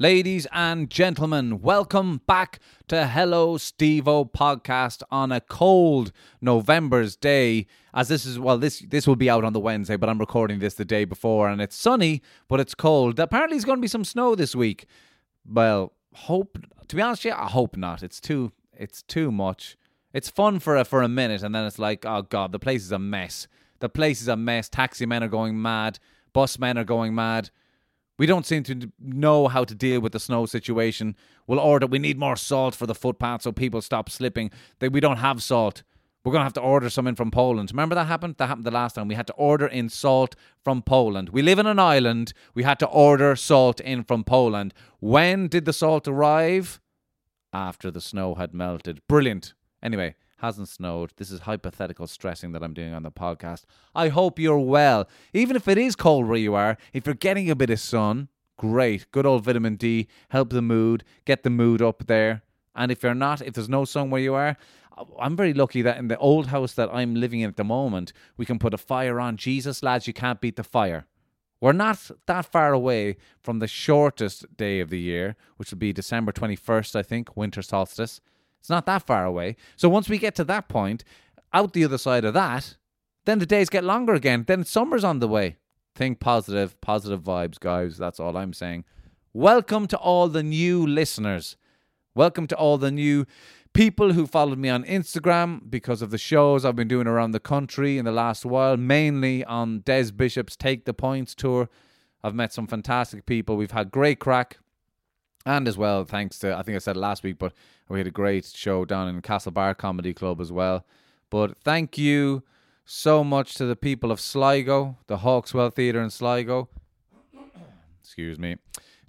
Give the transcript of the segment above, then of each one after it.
Ladies and gentlemen, welcome back to Hello Stevo podcast on a cold November's day. As this is well, this this will be out on the Wednesday, but I'm recording this the day before, and it's sunny, but it's cold. Apparently, there's going to be some snow this week. Well, hope to be honest, yeah, I hope not. It's too it's too much. It's fun for a for a minute, and then it's like, oh god, the place is a mess. The place is a mess. Taxi men are going mad. Bus men are going mad. We don't seem to know how to deal with the snow situation. We'll order, we need more salt for the footpath so people stop slipping. They, we don't have salt. We're going to have to order some in from Poland. Remember that happened? That happened the last time. We had to order in salt from Poland. We live in an island. We had to order salt in from Poland. When did the salt arrive? After the snow had melted. Brilliant. Anyway, hasn't snowed. This is hypothetical stressing that I'm doing on the podcast. I hope you're well. Even if it is cold where you are, if you're getting a bit of sun, great. Good old vitamin D, help the mood, get the mood up there. And if you're not, if there's no sun where you are, I'm very lucky that in the old house that I'm living in at the moment, we can put a fire on. Jesus, lads, you can't beat the fire. We're not that far away from the shortest day of the year, which will be December 21st, I think, winter solstice. It's not that far away. So once we get to that point, out the other side of that, then the days get longer again. Then summer's on the way. Think positive, positive vibes, guys. That's all I'm saying. Welcome to all the new listeners. Welcome to all the new people who followed me on Instagram because of the shows I've been doing around the country in the last while, mainly on Des Bishop's Take the Points tour. I've met some fantastic people. We've had great crack. And as well, thanks to, I think I said last week, but we had a great show down in Castlebar Comedy Club as well. But thank you so much to the people of Sligo, the Hawk's Well Theatre in Sligo. Excuse me.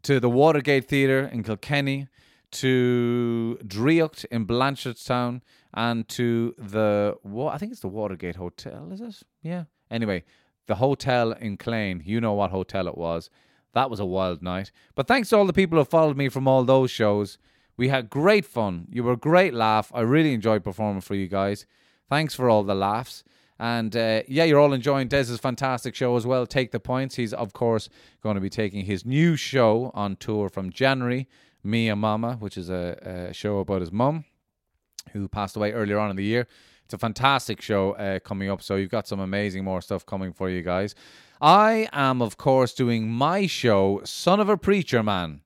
To the Watergate Theatre in Kilkenny, to Draíocht in Blanchardstown, and to the, what I think it's the Watergate Hotel, is it? Yeah. Anyway, the hotel in Clane. You know what hotel it was. That was a wild night. But thanks to all the people who followed me from all those shows. We had great fun. You were a great laugh. I really enjoyed performing for you guys. Thanks for all the laughs. And uh, yeah, you're all enjoying Des's fantastic show as well. Take the points. He's, of course, going to be taking his new show on tour from January, Mia Mama, which is a, a show about his mum who passed away earlier on in the year. It's a fantastic show uh, coming up. So you've got some amazing more stuff coming for you guys. I am, of course, doing my show, Son of a Preacher Man,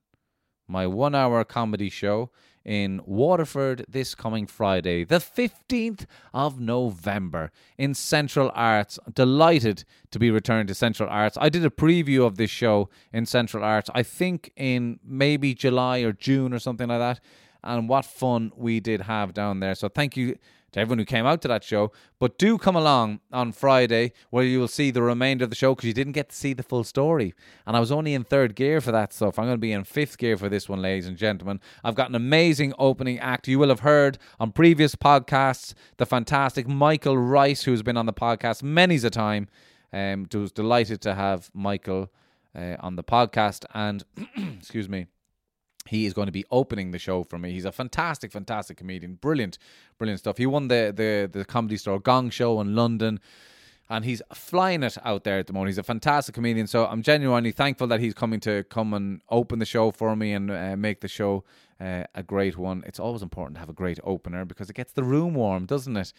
my one hour comedy show in Waterford this coming Friday, the 15th of November, in Central Arts. Delighted to be returned to Central Arts. I did a preview of this show in Central Arts, I think in maybe July or June or something like that. And what fun we did have down there. So thank you to everyone who came out to that show. But do come along on Friday where you will see the remainder of the show because you didn't get to see the full story. And I was only in third gear for that stuff. I'm going to be in fifth gear for this one, ladies and gentlemen. I've got an amazing opening act. You will have heard on previous podcasts the fantastic Michael Rice, who's been on the podcast many's a time. Um, was delighted to have Michael uh, on the podcast. And, excuse me he is going to be opening the show for me. He's a fantastic, fantastic comedian. Brilliant, brilliant stuff. He won the the the comedy store Gong Show in London. And he's flying it out there at the moment. He's a fantastic comedian. So I'm genuinely thankful that he's coming to come and open the show for me and uh, make the show uh, a great one. It's always important to have a great opener because it gets the room warm, doesn't it?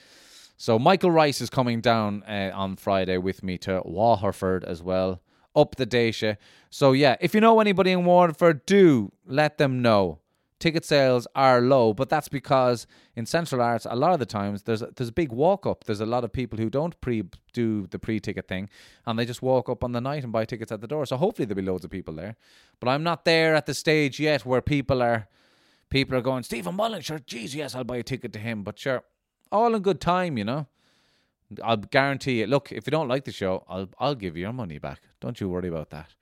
So Michael Rice is coming down uh, on Friday with me to Waterford as well, up the Déise. So yeah, if you know anybody in Waterford, do let them know. Ticket sales are low, but that's because in Central Arts, a lot of the times there's a, there's a big walk up. There's a lot of people who don't pre do the pre ticket thing, and they just walk up on the night and buy tickets at the door. So hopefully there'll be loads of people there. But I'm not there at the stage yet where people are people are going Stephen Mullen. Sure, geez, yes, I'll buy a ticket to him. But sure, all in good time, you know. I'll guarantee you. Look, if you don't like the show, I'll I'll give you your money back. Don't you worry about that.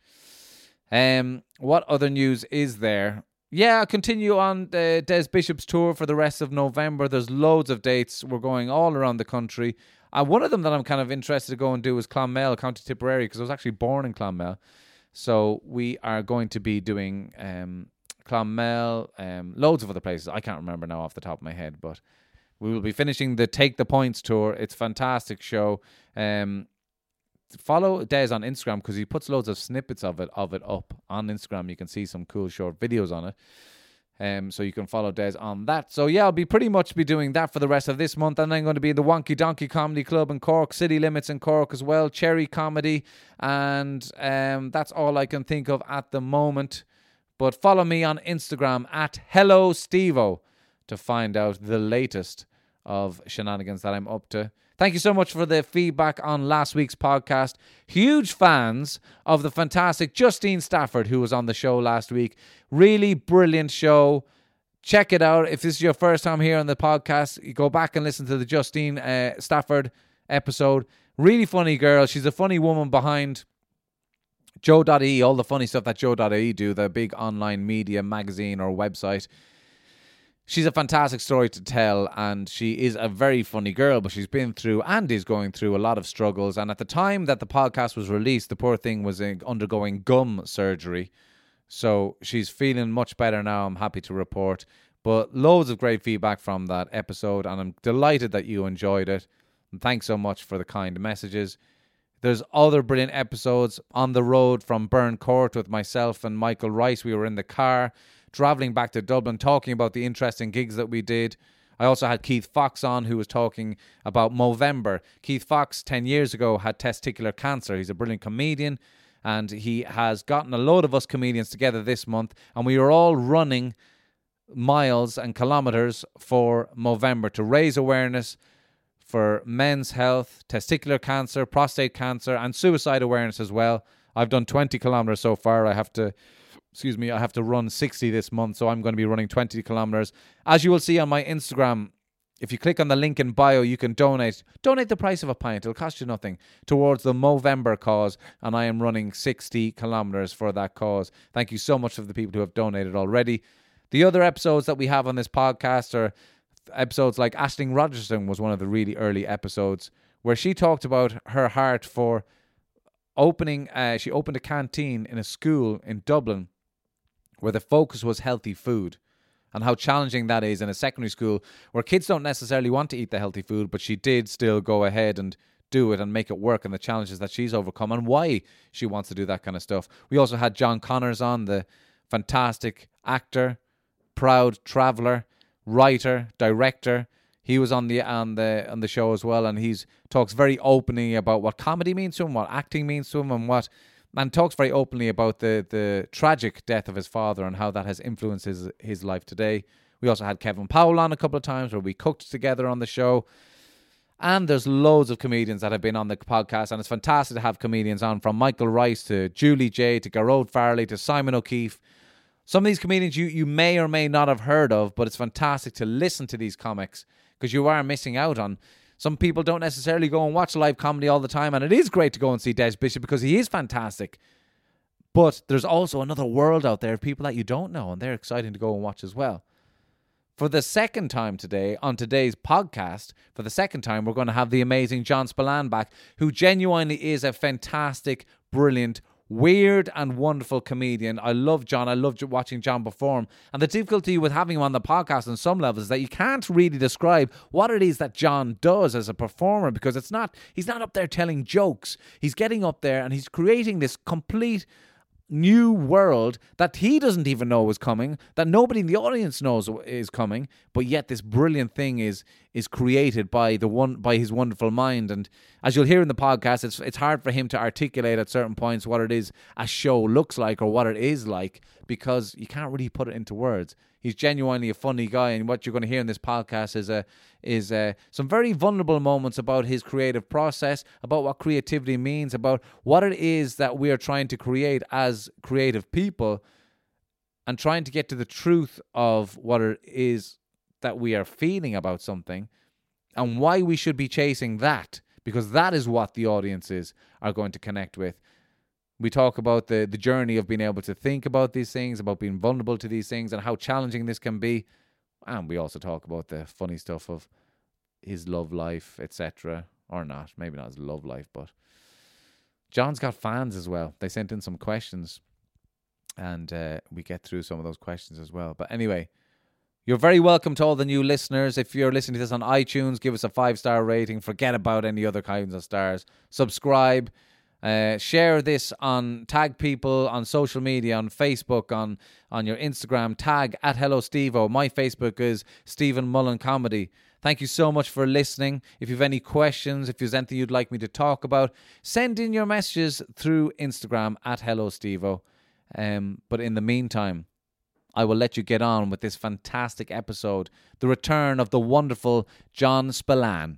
Um, what other news is there? Yeah, I'll continue on the Des Bishop's tour for the rest of November. There's loads of dates. We're going all around the country. Uh, one of them that I'm kind of interested to go and do is Clonmel, County Tipperary, because I was actually born in Clonmel. So we are going to be doing um, Clonmel, um, loads of other places. I can't remember now off the top of my head, but we will be finishing the Take the Points tour. It's fantastic show. Um, follow Des on Instagram because he puts loads of snippets of it of it up on Instagram. You can see some cool short videos on it. Um, so you can follow Des on that. So yeah, I'll be pretty much be doing that for the rest of this month, and I'm going to be in the Wonky Donkey Comedy Club in Cork, City Limits in Cork as well, Cherry Comedy, and um, that's all I can think of at the moment. But follow me on Instagram at Hello Stevo to find out the latest of shenanigans that I'm up to. Thank you so much for the feedback on last week's podcast. Huge fans of the fantastic Justine Stafford, who was on the show last week. Really brilliant show. Check it out. If this is your first time here on the podcast, you go back and listen to the Justine uh, Stafford episode. Really funny girl. She's a funny woman behind Joe.ie, all the funny stuff that Joe.ie do, the big online media magazine or website she's a fantastic story to tell and she is a very funny girl but she's been through and is going through a lot of struggles. And at the time that the podcast was released the poor thing was uh, undergoing gum surgery. So she's feeling much better now. I'm happy to report. But loads of great feedback from that episode and i'm delighted that you enjoyed it. And thanks so much for the kind messages. There's other brilliant episodes on the road from Burn Court with myself and Michael Rice. We were in the car traveling back to Dublin, talking about the interesting gigs that we did. I also had Keith Fox on, who was talking about Movember. Keith Fox, 10 years ago, had testicular cancer. He's a brilliant comedian, and he has gotten a load of us comedians together this month, and we are all running miles and kilometers for Movember to raise awareness for men's health, testicular cancer, prostate cancer, and suicide awareness as well. I've done 20 kilometers so far. I have to excuse me, I have to run 60 this month, so I'm going to be running 20 kilometers. As you will see on my Instagram, if you click on the link in bio, you can donate. Donate the price of a pint, it'll cost you nothing, towards the Movember cause, and I am running 60 kilometers for that cause. Thank you so much to the people who have donated already. The other episodes that we have on this podcast are episodes like Ashling Rogerson was one of the really early episodes where she talked about her heart for opening, uh, she opened a canteen in a school in Dublin where the focus was healthy food and how challenging that is in a secondary school where kids don't necessarily want to eat the healthy food, but she did still go ahead and do it and make it work and the challenges that she's overcome and why she wants to do that kind of stuff. We also had John Connors on, the fantastic actor, proud traveler, writer, director. He was on the on the on the show as well, and he's talks very openly about what comedy means to him, what acting means to him, and what and talks very openly about the the tragic death of his father and how that has influenced his his life today. We also had Kevin Powell on a couple of times where we cooked together on the show. And there's loads of comedians that have been on the podcast, and it's fantastic to have comedians on from Michael Rice to Julie Jay to Gearóid Farrelly to Simon O'Keefe. Some of these comedians you, you may or may not have heard of, but it's fantastic to listen to these comics because you are missing out on some people don't necessarily go and watch live comedy all the time, and it is great to go and see Des Bishop because he is fantastic. But there's also another world out there of people that you don't know, and they're exciting to go and watch as well. For the second time today, on today's podcast, for the second time, we're going to have the amazing John Spillane back, who genuinely is a fantastic, brilliant, weird and wonderful comedian. I love John. I love watching John perform. And the difficulty with having him on the podcast on some levels is that you can't really describe what it is that John does as a performer because it's not, he's not up there telling jokes. He's getting up there and he's creating this complete new world that he doesn't even know is coming, that nobody in the audience knows is coming, but yet this brilliant thing is is created by the one by his wonderful mind. And as you'll hear in the podcast, it's it's hard for him to articulate at certain points what it is a show looks like or what it is like because you can't really put it into words. He's genuinely a funny guy, and what you're going to hear in this podcast is a is uh, some very vulnerable moments about his creative process, about what creativity means, about what it is that we are trying to create as creative people, and trying to get to the truth of what it is that we are feeling about something, and why we should be chasing that, because that is what the audiences are going to connect with. We talk about the, the journey of being able to think about these things, about being vulnerable to these things, and how challenging this can be. And we also talk about the funny stuff of his love life, etc. Or not, maybe not his love life, but John's got fans as well. They sent in some questions, and uh, we get through some of those questions as well. But anyway, you're very welcome to all the new listeners. If you're listening to this on iTunes, give us a five star rating. Forget about any other kinds of stars. Subscribe. Uh, share this on tag people on social media on Facebook on on your Instagram tag at Hello Stevo. My Facebook is Stephen Mullen Comedy. Thank you so much for listening. If you have any questions, if there's anything you'd like me to talk about, send in your messages through Instagram at Hello Stevo. Um, but in the meantime, I will let you get on with this fantastic episode, the return of the wonderful John Spillane.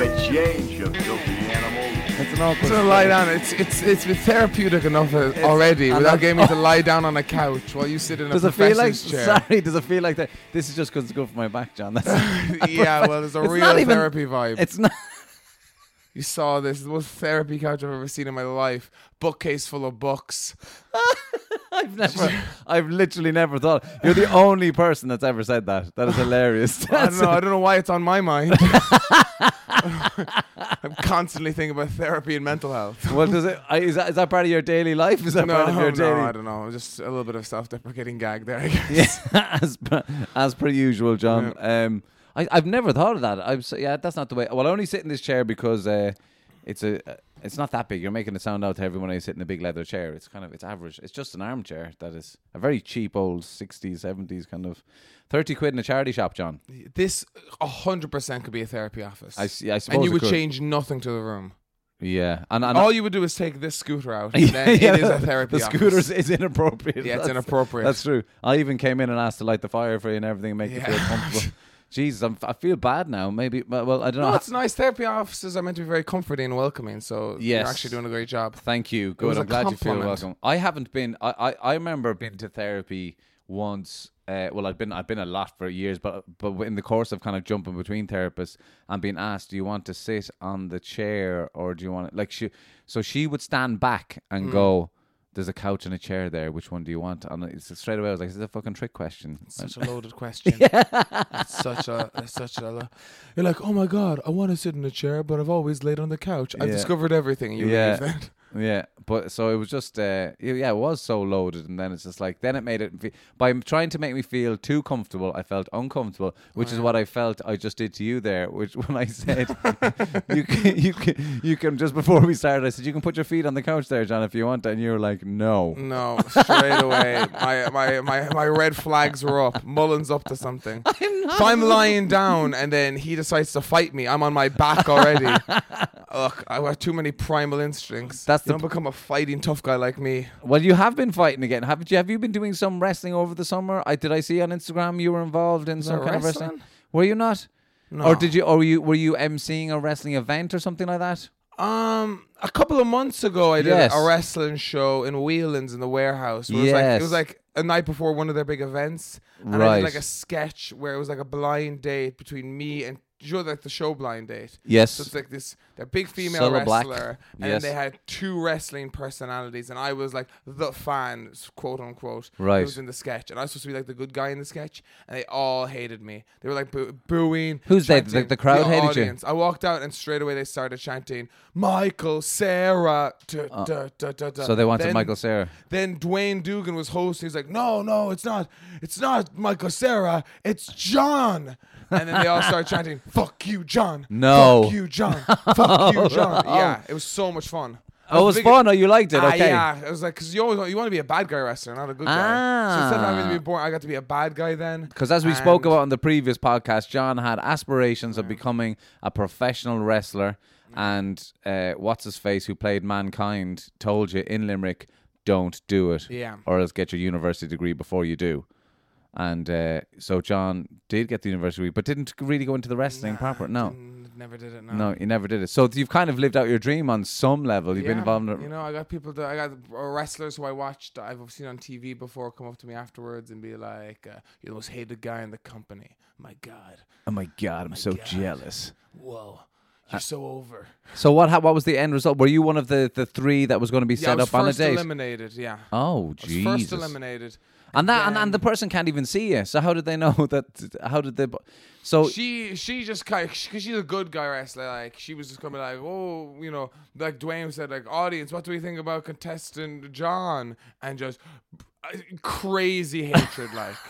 Keep the change, you filthy animal. It's an awkward. Just gonna lie down. It's it's it's been therapeutic enough uh, already without that- getting me to lie down on a couch while you sit in a Does it feel like? professor's chair. Sorry, does it feel like that? This is just because it's good for my back, John. That's, yeah, well, there's a It's real not even- therapy vibe. it's not. You saw this. The most therapy couch I've ever seen in my life. Bookcase full of books. I've never. I've literally never thought. You're the only person that's ever said that. That is hilarious. I don't know. I don't know why it's on my mind. I'm constantly thinking about therapy and mental health. Well, does it? Is that, is that part of your daily life? Is that No, part of your no, daily? I don't know. Just a little bit of self-deprecating gag there. I guess. Yeah, as per, as per usual, John. Um, I I've never thought of that. I'm so, yeah, that's not the way. Well, I only sit in this chair because uh, it's a. uh, It's not that big. You're making it sound out to everyone. I sit in a big leather chair. It's kind of it's average. It's just an armchair that is a very cheap old 60s, 70s kind of thirty quid in a charity shop, John. This hundred percent could be a therapy office. I, see, I suppose and you it would could. change nothing to the room. Yeah, and, and All you would do is take this scooter out, and then it is a therapy The office. scooters is inappropriate. Yeah, it's That's- inappropriate. That's true. I even came in and asked to light the fire for you and everything and make you feel comfortable. Jesus, I'm, I feel bad now. Maybe, well, well, I don't know. No, it's nice. Therapy offices are meant to be very comforting and welcoming. So Yes. you're actually doing a great job. Thank you. Good. I'm glad you feel compliment. welcome. I haven't been. I, I, I remember being to therapy once. Uh, well, I've been I've been a lot for years, but but in the course of kind of jumping between therapists and being asked, do you want to sit on the chair or do you want to, like she? So she would stand back and Mm. go. There's a couch and a chair there. Which one do you want? And it's straight away. I was like, "This is a fucking trick question." Such a loaded question. It's such a, it's such a. lo- You're like, oh my god, I want to sit in a chair, but I've always laid on the couch. I've Yeah. discovered everything. You Yeah. Yeah, but so it was just uh yeah, yeah, it was so loaded and then it's just like then it made it fe- by trying to make me feel too comfortable, I felt uncomfortable, which is what I felt I just did to you there, which when I said you can you can you can just before we started I said you can put your feet on the couch there, John, if you want and you were like, No. No, straight away. My, my my my red flags were up. Mullen's up to something. If I'm lying down and then he decides to fight me, I'm on my back already. Look, I have too many primal instincts. That's you the don't become a fighting tough guy like me. Well, you have been fighting again, haven't you? Have you been doing some wrestling over the summer? I did I see on Instagram you were involved in some kind of wrestling? wrestling? Were you not? No. Or did you or were you were you emceeing a wrestling event or something like that? Um, a couple of months ago, I did Yes. a wrestling show in Whelan's in the warehouse. It was like it was like a night before one of their big events, and I Right. did like a sketch where it was like a blind date between me and you know like the show blind date. Yes. So it's like this, they're big female Cilla Black. wrestler, and Yes. they had two wrestling personalities, and I was like the fan, quote unquote. Right. Who was in the sketch, and I was supposed to be like the good guy in the sketch, and they all hated me. They were like boo- booing. Who's they? The- the crowd hated you? I walked out, and straight away they started chanting, "Michael, Cera." duh, duh, duh, duh. Uh, So they wanted Then- Michael Cera. Then Dwayne Dugan was hosting. He's like, "No, no, it's not. It's not Michael Cera. It's John." And then they all started chanting, "Fuck you, John! No. fuck you, John! Fuck you, John!" Yeah, it was so much fun. Oh, it was fun. Oh, you liked it. Ah, Okay. yeah, it was like because you always want, you want to be a bad guy wrestler, not a good guy. So instead of having to Ah. be born, I got to be a bad guy then. Because as we spoke And- about in the previous podcast, John had aspirations of becoming a professional wrestler. And uh, what's his face, who played Mankind, told you in Limerick, don't do it. Yeah. Or else get your university degree before you do. And uh, so John did get the university degree, but didn't really go into the wrestling proper. No. Never did it. No. No, you never did it. So you've kind of lived out your dream on some level. You've been involved in it. You know, I got people that I got uh, wrestlers who I watched. I've seen on TV before come up to me afterwards and be like, uh, "You're the most hated guy in the company." My God, oh my God, I'm so God. jealous. whoa, you're so over. So what? ha- What was the end result? Were you one of the, the three that was going to be Yeah, set up on a first date? eliminated. Yeah, Oh, I was Jesus. first eliminated. And that and, and the person can't even see you. So how did they know that? How did they? So she she just kind because she's a good guy wrestler. Like she was just gonna like, oh, you know, like Dwayne said, like audience, what do we think about contestant John? And just uh, crazy hatred, like.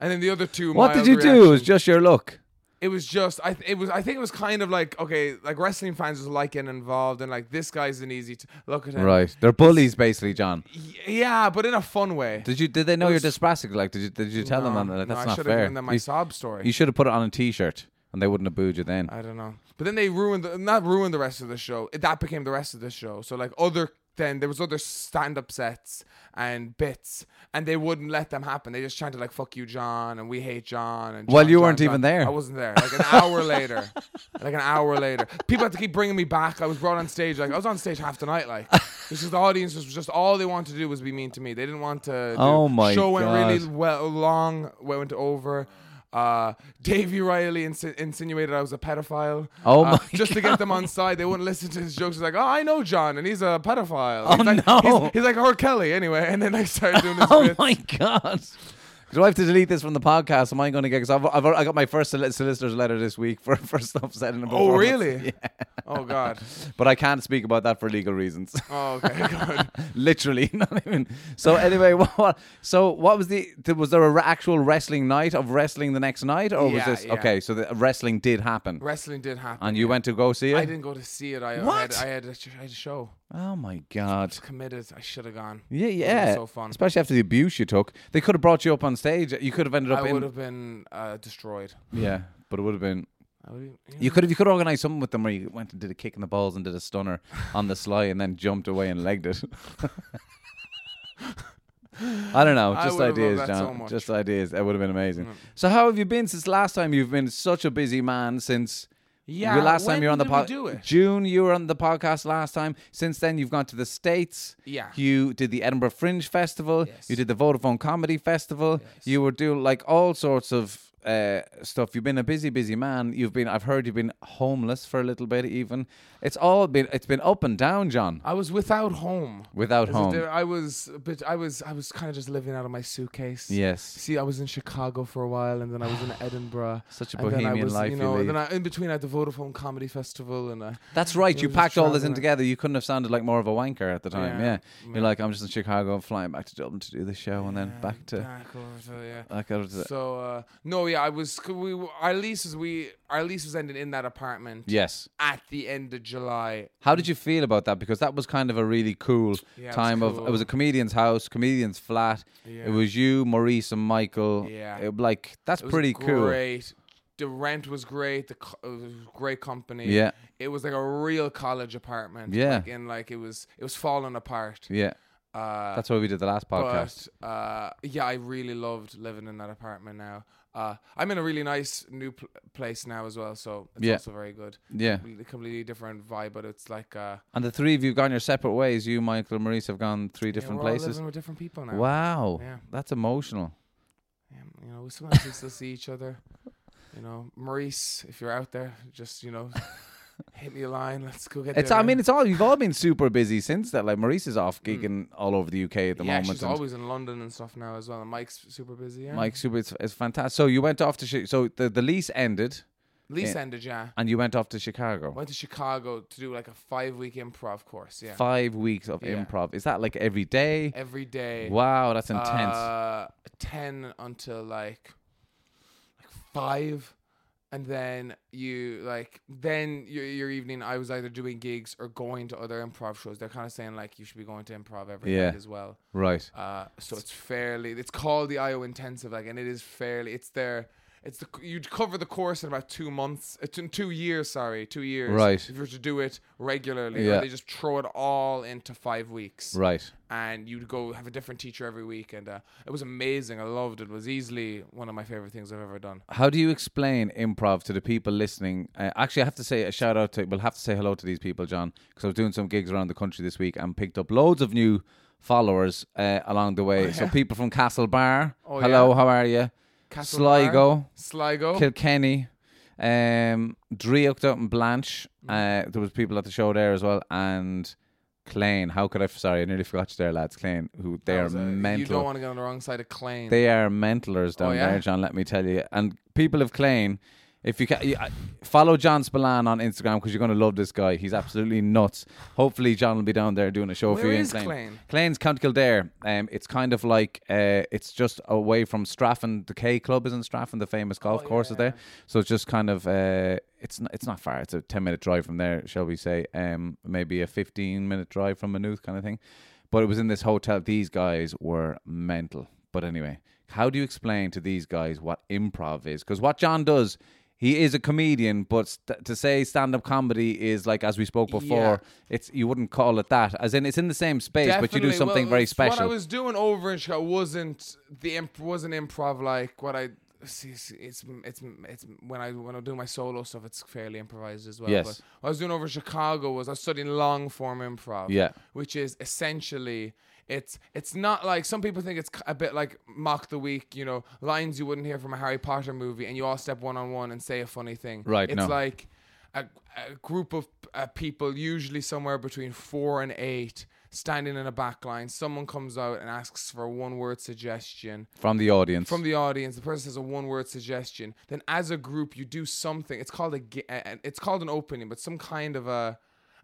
And then the other two. what did you do? It was just your look. It was just I. Th- it was. I think it was kind of like okay, like wrestling fans was like getting involved and like this guy's an easy. T- look at him. Right, they're bullies basically, John. Y- Yeah, but in a fun way. Did you? Did they know It you're was- dyspraxic? Like, did you? Did you tell them No, that? Like, no, that's I not should have fair. given them my you, sob story. you should have put it on a T-shirt, and they wouldn't have booed you then. I don't know. But then they ruined the, not ruined the rest of the show. That became the rest of the show. So like other then there was other stand up sets and bits and they wouldn't let them happen. They just chanted like fuck you John and we hate John and Well, you John, weren't John. even there. I wasn't there. Like an hour later. Like an hour later. People had to keep bringing me back. I was brought on stage like I was on stage half the night like this is the audience was just all they wanted to do was be mean to me. They didn't want to Oh my show went really well long went over uh, Davey Riley insi- insinuated I was a pedophile. Oh uh, my Just to get them on side, they wouldn't listen to his jokes. He's like, "Oh, I know John, and he's a pedophile." Oh, he's like, no. He's, he's like R. Kelly, anyway. And then I started doing this. Oh my god. Do I have to delete this from the podcast? Am I going to get? Because I've, I've I got my first solicitor's letter this week for for stuff said in a Oh, really? Yeah. Oh God. But I can't speak about that for legal reasons. Oh, okay. Good. Literally, not even. So anyway, what? So what was the? Was there a actual wrestling night of wrestling the next night, or was this yeah. okay? So the wrestling did happen, Wrestling did happen. and you went to go see it. I didn't go to see it. I, I had What? I had, a, I had a show. Oh my god. Committed. I should have gone. Yeah, yeah. So fun. Especially after the abuse you took, they could have brought you up on stage. You could have ended up I would have been uh, destroyed. Yeah, but it would have been. You could have you could have organized something with them where you went and did a kick in the balls and did a stunner on the sly and then jumped away and legged it. I don't know, just would have loved ideas, John. so just ideas. That would have been amazing. So how have you been since last time? You've been such a busy man since. Yeah, your last time you were on the podcast. June. You were on the podcast last time. Since then, you've gone to the states. Yeah. You did the Edinburgh Fringe Festival. Yes. You did the Vodafone Comedy Festival. Yes. You were doing like all sorts of uh, stuff. You've been a busy, busy man. You've been. I've heard you've been homeless for a little bit. Even it's all been. It's been up and down, John. I was without home. Without home. there- I was, a bit. I was, I was kind of just living out of my suitcase. Yes. See, I was in Chicago for a while, and then I was in Edinburgh. Such a and then I bohemian was, life You you know, lead. then I, in between, I had the Vodafone Comedy Festival, and I, That's right. you You know, packed all this in together. You couldn't have sounded like more of a wanker at the time. Yeah. Yeah. You're like, I'm just in Chicago, flying back to Dublin to do the show, and then back to back over to yeah. back over to. So uh, no, yeah, I was. We our leases we our lease was ending in that apartment Yes. at the end of July. How did you feel about that? Because that was kind of a really cool Yeah, it was time of. It was a comedian's house, comedian's flat. Yeah. It was you, Maurice, and Michael. Yeah. It- like that's It was pretty cool. Great. The rent was great. The co- it was great company. Yeah. It was like a real college apartment. Yeah. Like, and like it was it was falling apart. Yeah. Uh, That's why we did the last podcast. But uh, yeah, I really loved living in that apartment now. Uh, I'm in a really nice new pl- place now as well, so it's Yeah. also very good. yeah. Completely, completely different vibe, but it's like uh, And the three of you have gone your separate ways. You, Michael, and Maurice have gone three yeah, different all places. living with different people now. Wow. Yeah. That's emotional. Yeah, you know, we sometimes we still see each other. You know, Maurice, if you're out there, just you know, hit me a line. Let's go get. It's. I mean, it's all. You've all been super busy since that. Like Maurice is off gigging all over the UK at the Mm. yeah, moment. she's always in London and stuff now as well. And Mike's super busy. Yeah, Mike super. It's, it's fantastic. So you went off to. Chi- So the the lease ended, lease yeah. ended. Yeah, and you went off to Chicago. went to Chicago to do like a five week improv course. Yeah, Five weeks of Yeah. improv. Is that like every day? every day. Wow, that's intense. Uh, ten until like like five, and then you like then your your evening. I was either doing gigs or going to other improv shows. They're kind of saying like you should be going to improv every Yeah. night as well. Right. Uh, so it's fairly. It's called the IO Intensive, like, and it is fairly. It's there. It's the you'd cover the course in about two months, uh, two, two years. Sorry, two years. Right. If you were to do it regularly, Yeah. they just throw it all into five weeks. Right. And you'd go have a different teacher every week, and uh, it was amazing. I loved it. It was easily one of my favorite things I've ever done. How do you explain improv to the people listening? Uh, actually, I have to say a shout out to. We'll have to say hello to these people, John, because I was doing some gigs around the country this week and picked up loads of new followers uh, along the way. So people from Castlebar. Oh, hello, yeah. how are you? Sligo, Sligo. Kilkenny, um, Draíocht out in Blanche. Uh, there was people at the show there as well, and Clane. How could I? Sorry, I nearly forgot you there, lads. Clane, who they are a- You don't want to get on the wrong side of Clane. They are mentalers down Oh, yeah? there, John. Let me tell you. And people of Clane, if you can follow John Spillane on Instagram because you're going to love this guy. He's absolutely nuts. Hopefully, John will be down there doing a show for you in Clane. Clane? Clane's County Kildare. Um, it's kind of like uh, it's just away from Straffan. The K Club is in Straffan, the famous golf Oh, course is there. So it's just kind of uh, it's not, it's not far. It's a ten minute drive from there, shall we say? Um, maybe a fifteen minute drive from Maynooth, kind of thing. But it was in this hotel. These guys were mental. But anyway, how do you explain to these guys what improv is? Because what John does, he is a comedian, but st- to say stand up comedy is like, as we spoke before, it's you wouldn't call it that. As in, it's in the same space, but you do something Well, very special. What I was doing over in Chicago wasn't the imp- wasn't improv like what I. See, it's, it's it's it's when I when I'm doing my solo stuff, it's fairly improvised as well. Yes. But what I was doing over Chicago was I was studying long form improv. Yeah. Which is essentially it's it's not like some people think it's a bit like mock the week, you know, lines you wouldn't hear from a Harry Potter movie, and you all step one on one and say a funny thing. Right, It's no. like a, a group of uh, people, usually somewhere between four and eight, standing in a back line. Someone comes out and asks for a one word suggestion from the audience. from the audience. The person says a one word suggestion. Then, as a group, you do something. It's called a. It's called an opening, but some kind of a.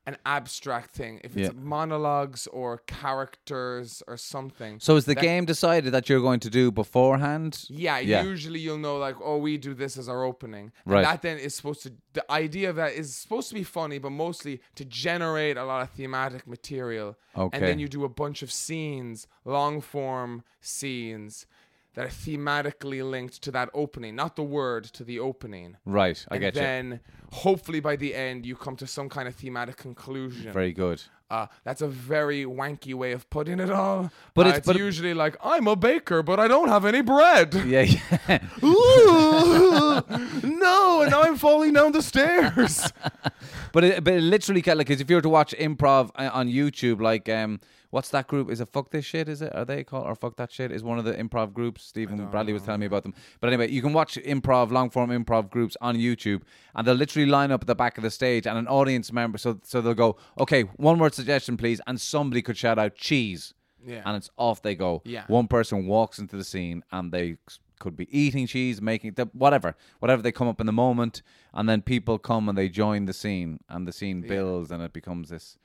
An abstract thing. If it's Yeah. monologues or characters or something. so is the that- game decided that you're going to do beforehand? Yeah, Yeah. usually you'll know like, oh, we do this as our opening. And Right. that then is supposed to the idea of that is supposed to be funny, but mostly to generate a lot of thematic material. Okay. And then you do a bunch of scenes, long form scenes that are thematically linked to that opening, not the word to the opening. Right, I and get you. And then hopefully by the end you come to some kind of thematic conclusion. Very good. Uh, that's a very wanky way of putting it all. But Uh, it's- it's but usually like I'm a baker, but I don't have any bread. Yeah, yeah. Ooh, no, and now I'm falling down the stairs. but it, but it literally of if you were to watch improv uh, on YouTube, like um, what's that group? Is it Fuck This Shit? Is it? Are they called or Fuck That Shit? Is one of the improv groups? Stephen Bradley was telling me about them. But anyway, you can watch improv, long form improv groups on YouTube, and they'll literally line up at the back of the stage, and an audience member, so so they'll go, okay, one word suggestion, please, and somebody could shout out cheese. Yeah. And it's off they go. Yeah. One person walks into the scene and they could be eating cheese, making the, whatever, whatever they come up in the moment, and then people come and they join the scene, and the scene builds, and it becomes this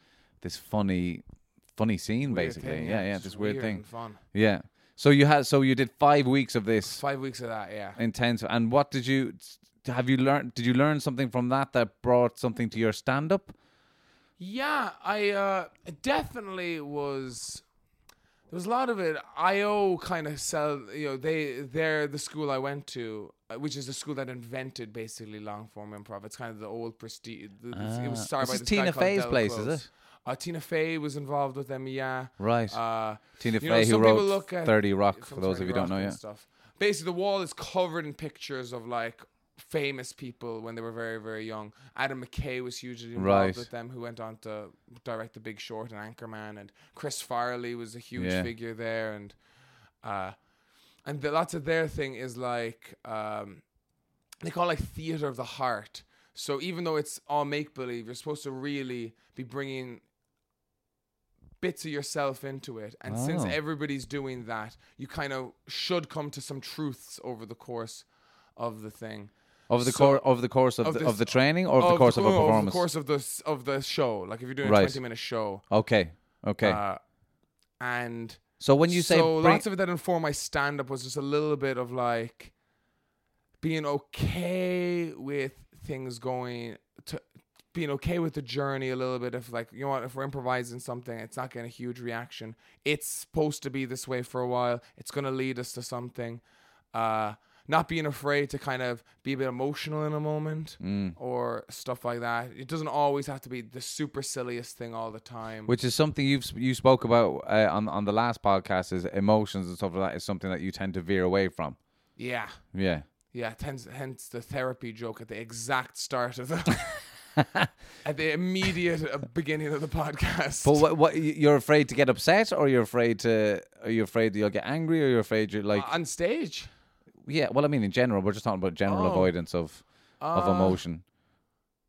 this funny, funny scene Weird basically. thing, yeah, yeah, just this weird, thing. fun. Yeah. So you had so you did five weeks of this Five weeks of that, yeah. intense, and what did you have you learned? Did you learn something from that that brought something to your stand up? Yeah, I uh, definitely was. There was a lot of it. IO kind of sell. You know, they they're the school I went to, uh, which is the school that invented basically long form improv. It's kind of the old prestige. it was Ah. started This by is this Tina Fey's place, is it? Uh, Tina Fey was involved with them. Yeah. Right. Uh, Tina you know, Fey, who wrote look at 30 Rock, for those of you who don't know, yeah. Stuff. Basically, the wall is covered in pictures of like famous people when they were very, very young. Adam McKay was hugely involved Right. with them, who went on to direct The Big Short and Anchorman, and Chris Farley was a huge Yeah. figure there, and uh, and the, lots of their thing is like um, they call it like theater of the heart. So even though it's all make believe, you're supposed to really be bringing bits of yourself into it. And since Oh. everybody's doing that, you kind of should come to some truths over the course of the thing. Over the So- course of the course of, of the, this- of the training or of the course of a performance? Over the course of the of the show. Like if you're doing Right. a 20 minute show. Okay. Okay. Uh, and so when you say so lots of it that informed my stand up was just a little bit of like being okay with things going to being okay with the journey a little bit if like you know what if we're improvising something it's not getting a huge reaction it's supposed to be this way for a while it's going to lead us to something uh not being afraid to kind of be a bit emotional in a moment or stuff like that it doesn't always have to be the super silliest thing all the time Which is something you've you spoke about uh, on on the last podcast is emotions and stuff like that is something that you tend to veer away from. yeah Yeah. Yeah, hence, hence the therapy joke at the exact start of the, at the immediate uh, beginning of the podcast. But what, what you're afraid to get upset, or you're afraid to, are you afraid that you'll get angry, or you're afraid you're like, on stage, yeah. Well, I mean, in general, we're just talking about general Oh. avoidance of of Uh, emotion.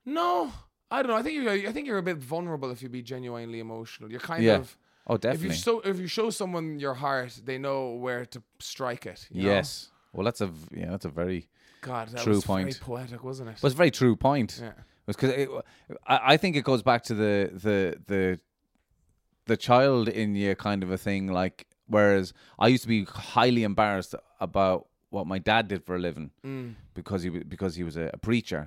no, I don't know. I think you're, I think you're a bit vulnerable if you be genuinely emotional. You're kind Yeah. of Oh, if definitely. you show if you show someone your heart, they know where to strike it. you know? yes. Well, that's a v- yeah, that's a very God, that True was point. very poetic, wasn't it? was a very true point. yeah. because I, I think it goes back to the the the the child in you kind of a thing. Like whereas I used to be highly embarrassed about what my dad did for a living Mm. because he because he was a, a preacher,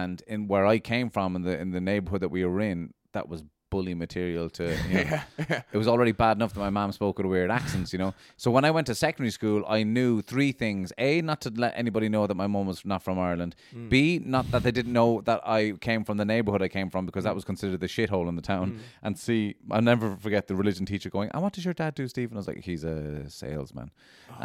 and in where I came from in the in the neighborhood that we were in, that was bully material to you know, it was already bad enough that my mom spoke with weird accents, you know. So when I went to secondary school, I knew three things: a, not to let anybody know that my mom was not from Ireland; b, not that they didn't know that I came from the neighborhood I came from because that was considered the shithole in the town; and c, I'll never forget the religion teacher going, "And what does your dad do, Stephen?" I was like, "He's a salesman,"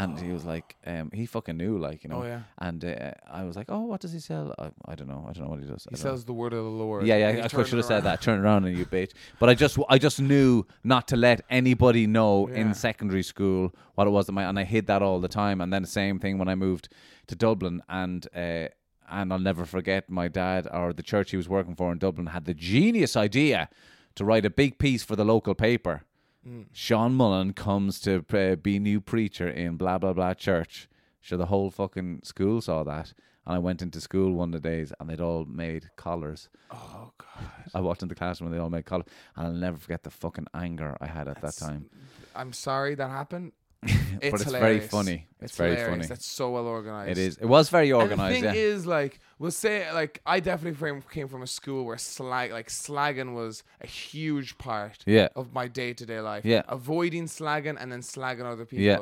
and he was like, um, "He fucking knew, like you know." Oh, yeah. And uh, I was like, "Oh, what does he sell?" I, I don't know. I don't know what he does. I He don't know. the word of the Lord. Yeah, yeah. he I should have said that. Turn around and you bitch. But I just, I just knew not to let anybody know Yeah. in secondary school what it was that my, and I hid that all the time. And then the same thing when I moved to Dublin, and uh, and I'll never forget my dad or the church he was working for in Dublin had the genius idea to write a big piece for the local paper. Mm. Sean Mullen comes to uh, be new preacher in blah blah blah church. So the whole fucking school saw that, and I went into school one of the days, and they'd all made collars. Oh God. I walked into the classroom and they all made collars, and I'll never forget the fucking anger I had at that time. I'm sorry that happened. but it's very funny. It's, very hilarious. funny. That's so well organized. It is. It was very And organized. the thing yeah. is, like, we'll say, like, I definitely came from a school where slag, like, slagging was a huge part Yeah. of my day to day life. Yeah. avoiding slagging and then slagging other people. Yeah.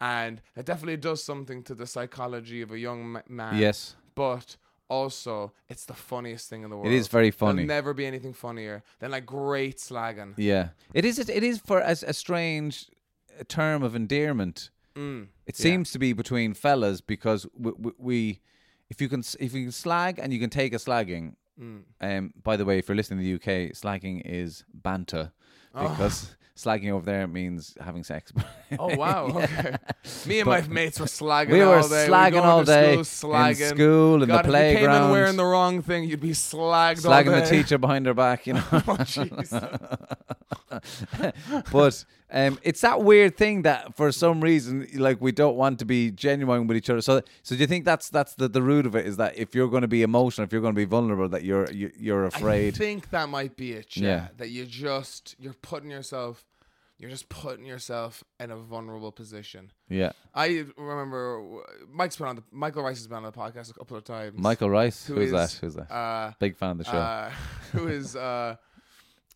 And it definitely does something to the psychology of a young man. yes. but also it's the funniest thing in the world. It is very funny. There'll never be anything funnier than like great slagging. Yeah. It is. It is for as a strange term of endearment. Mm. It Yeah. seems to be between fellas because we, we, we if you can if you can slag and you can take a slagging. Mm. Um. By the way, if you're listening to the UK, slagging is banter Oh. because slagging over there means having sex. Oh wow! Okay. Me and my mates were slagging. We were all day. Slagging go all day School, slagging. in school God, the if you came in playground. wearing the wrong thing, you'd be slagged. slagging the teacher behind her back, you know. oh jeez. but um, it's that weird thing that for some reason, like we don't want to be genuine with each other. So, so do you think that's that's the, the root of it? Is that if you're going to be emotional, if you're going to be vulnerable, that you're you, you're afraid? I think that might be it. Yeah. Yeah. That you just you're putting yourself, you're just putting yourself in a vulnerable position. yeah, I remember Mike's been on the Michael Rice has been on the podcast a couple of times. Michael Rice. Who Who's is, that? Who's that? Uh, Big fan of the show. uh, who is uh,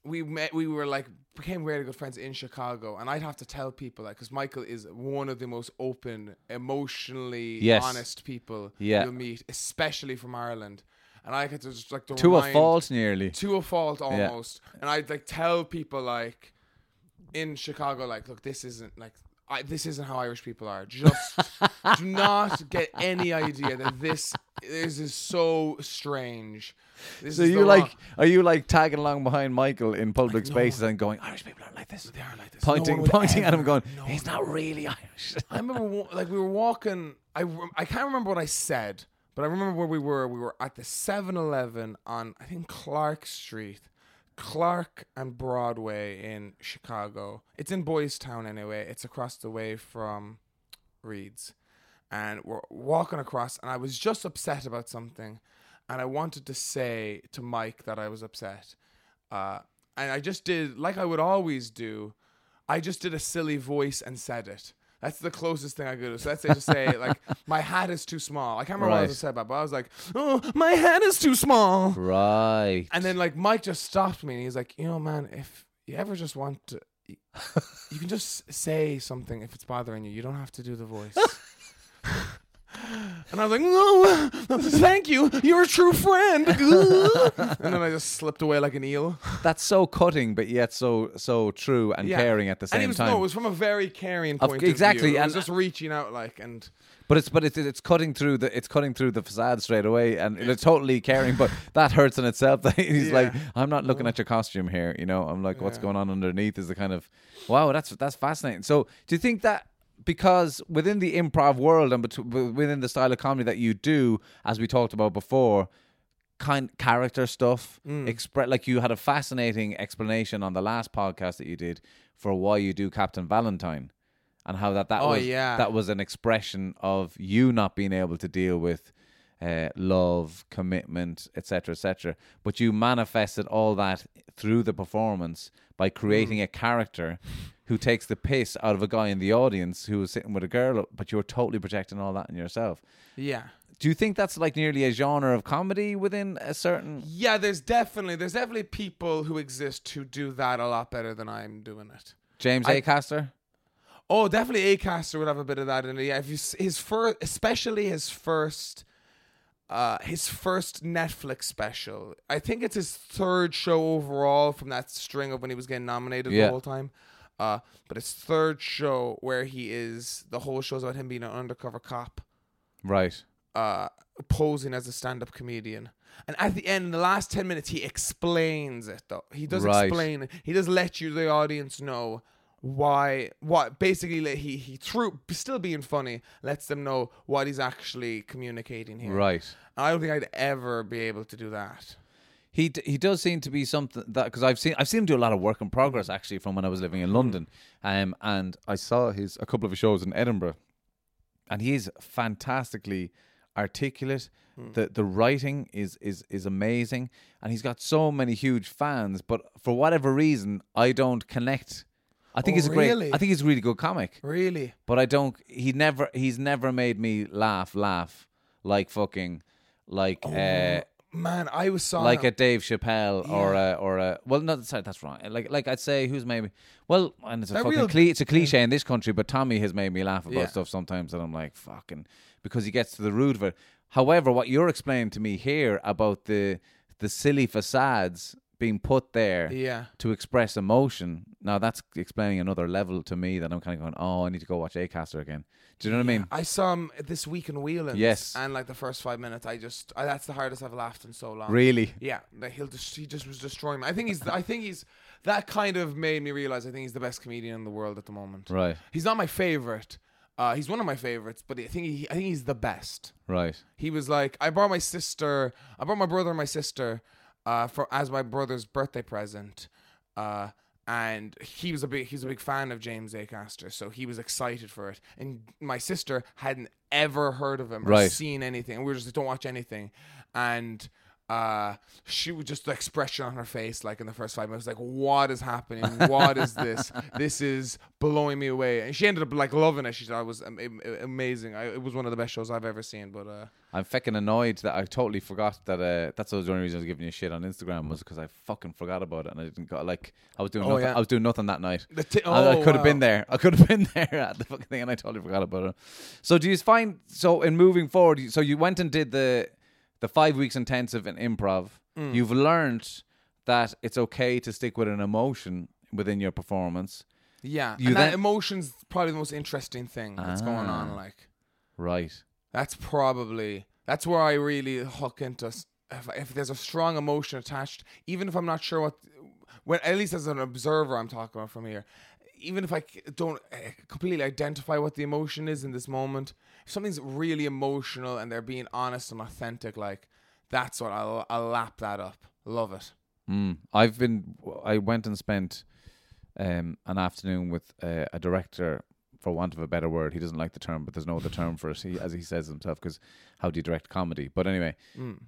we met we were like became really good friends in Chicago and I'd have to tell people that because Michael is one of the most open emotionally Yes. honest people Yeah. you'll meet especially from Ireland and I had to just like to to a fault, nearly. to a fault almost and I'd like tell people like in Chicago like look this isn't like I, this isn't how Irish people are. Just do not get any idea that this this is so strange. This So is you like wrong- are you like tagging along behind Michael in public no spaces one- and going Irish people aren't like this, They are like this. pointing No pointing at him, going no he's not really Irish. I remember like we were walking. I I can't remember what I said, but I remember where we were. We were at the 7-Eleven on I think Clark Street, Clark and Broadway in Chicago. It's in Boys Town anyway. It's across the way from Reed's, and we're walking across. And I was just upset about something, and I wanted to say to Mike that I was upset. Uh, and I just did like I would always do. I just did a silly voice and said it. That's the closest thing I could do. So let's say just say like my hat is too small. I can't remember what I Right. was said about, but I was like, oh, my hat is too small. Right. And then like Mike just stopped me and he's like, you know, man, if you ever just want to, you can just say something if it's bothering you. You don't have to do the voice. and I was like, no, thank you. You're a true friend. and then I just slipped away like an eel. That's so cutting, but yet so so true and Yeah. caring at the same and it was, time. No, it was from a very caring point Of- point exactly, of view. Was and- uh, just reaching out like and. But it's but it's it's cutting through the it's cutting through the facade straight away, and it's totally caring. But that hurts in itself. that He's like, I'm not looking at your costume here. You know, I'm like, what's Yeah. going on underneath? Is the kind of wow, that's that's fascinating. So, do you think that because within the improv world and within the style of comedy that you do, as we talked about before, kind character stuff, Mm. express like you had a fascinating explanation on the last podcast that you did for why you do Captain Valentine. And how that that Oh, was yeah. that was an expression of you not being able to deal with uh, love, commitment, etc., etc. But you manifested all that through the performance by creating a character who takes the piss out of a guy in the audience who was sitting with a girl, but you're totally projecting all that in yourself. Yeah. Do you think that's like nearly a genre of comedy within a certain? Yeah, there's definitely there's definitely people who exist who do that a lot better than I'm doing it. James I- Acaster? Oh, definitely Acaster would have a bit of that in it. Yeah, if you his first, especially his first, uh, his first Netflix special. I think it's his third show overall from that string of when he was getting nominated Yeah. the whole time. Uh, but his third show where he is the whole show's about him being an undercover cop. Right. uh, posing as a stand-up comedian. And at the end, in the last ten minutes, he explains it. Though he does Right. explain it. He does let you, the audience, know why. What basically le- he he through still being funny lets them know what he's actually communicating here. Right. I don't think I'd ever be able to do that. He d- he does seem to be something that because I've seen I've seen him do a lot of work in progress actually from when I was living in London, um, and I saw his a couple of his shows in Edinburgh, and he's fantastically articulate. Mm. The the writing is is is amazing, and he's got so many huge fans. But for whatever reason, I don't connect. I think Oh, he's a great. really? I think he's a really good comic, Really? but I don't. He never. He's never made me laugh. Laugh like fucking like. uh Man, I was saw like him. a Dave Chappelle or a or a well no sorry that's wrong like like I'd say who's maybe well and it's a, A fucking real- cli- it's a cliche in this country but Tommy has made me laugh about Yeah. stuff sometimes and I'm like fucking because he gets to the root of it. However, what you're explaining to me here about the the silly facades being put there Yeah. to express emotion now that's explaining another level to me that I'm kind of going oh I need to go watch Acaster again. Do you know what I mean? I saw him this week in Wheeling. Yes. And like the first five minutes, I just I, that's the hardest I've laughed in so long. Really? Yeah, like he'll just he just was destroying me. I think he's I think he's that kind of made me realize I think he's the best comedian in the world at the moment. Right. He's not my favorite. Uh, he's one of my favorites, but I think he I think he's the best. Right. He was like I brought my sister, I brought my brother and my sister, uh, for as my brother's birthday present. Uh, and he was a big he's a big fan of James A. Acaster, so he was excited for it. And my sister hadn't ever heard of him or Right. seen anything. And we were just like, don't watch anything. And uh, she was just the expression on her face, like in the first five minutes, like, what is happening? What is this? this is blowing me away. And she ended up like loving it. She thought it was am- am- amazing. I, it was one of the best shows I've ever seen. But uh, I'm fucking annoyed that I totally forgot that. Uh, that's the only reason I was giving you shit on Instagram was because I fucking forgot about it and I didn't go. Like I was doing Oh, nothing. yeah. I was doing nothing that night. The ti- I, I oh, could have been there. I could have been there at the fucking thing, and I totally forgot about it. So do you find so in moving forward? So you went and did the the five weeks intensive in improv. Mm. You've learned that it's okay to stick with an emotion within your performance. yeah, You and then- that emotion's probably the most interesting thing that's going on. Ah. Like Right. that's probably that's where I really hook into. If, if there's a strong emotion attached, even if I'm not sure what, when at least as an observer, I'm talking about from here. Even if I don't uh, completely identify what the emotion is in this moment, something's really emotional and they're being honest and authentic, like that's what I'll I'll lap that up. Love it. Mm. I've been. I went and spent um, an afternoon with uh, a director, for want of a better word. He doesn't like the term, but there's no other term for it. He, as he says himself, because how do you direct comedy? But anyway,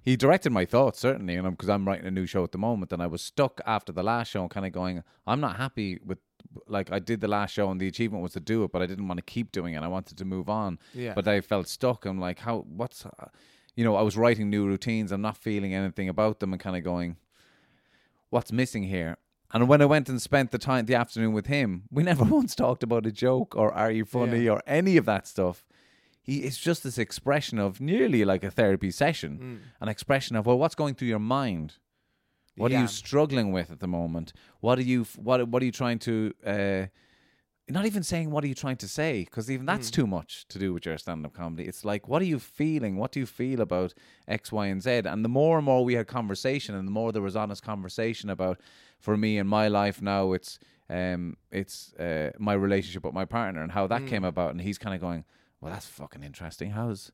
he directed my thoughts certainly, and because I'm writing a new show at the moment, and I was stuck after the last show, kind of going, I'm not happy with like I did the last show and the achievement was to do it, but I didn't want to keep doing it. I wanted to move on. Yeah. But I felt stuck. I'm like, how? What's? Uh, you know, I was writing new routines. I'm not feeling anything about them, and kind of going, what's missing here? And when I went and spent the time, the afternoon with him, we never once talked about a joke or are you funny Yeah. or any of that stuff. He it's just this expression of nearly like a therapy session, an expression of well, what's going through your mind. What are you struggling with at the moment? What are you what what are you trying to uh not even saying what are you trying to say because even that's too much to do with your stand-up comedy. It's like what are you feeling? What do you feel about x y and z? And the more and more we had conversation and the more there was honest conversation about for me in my life now it's um it's uh, my relationship with my partner and how that came about. And he's kind of going well that's fucking interesting. How's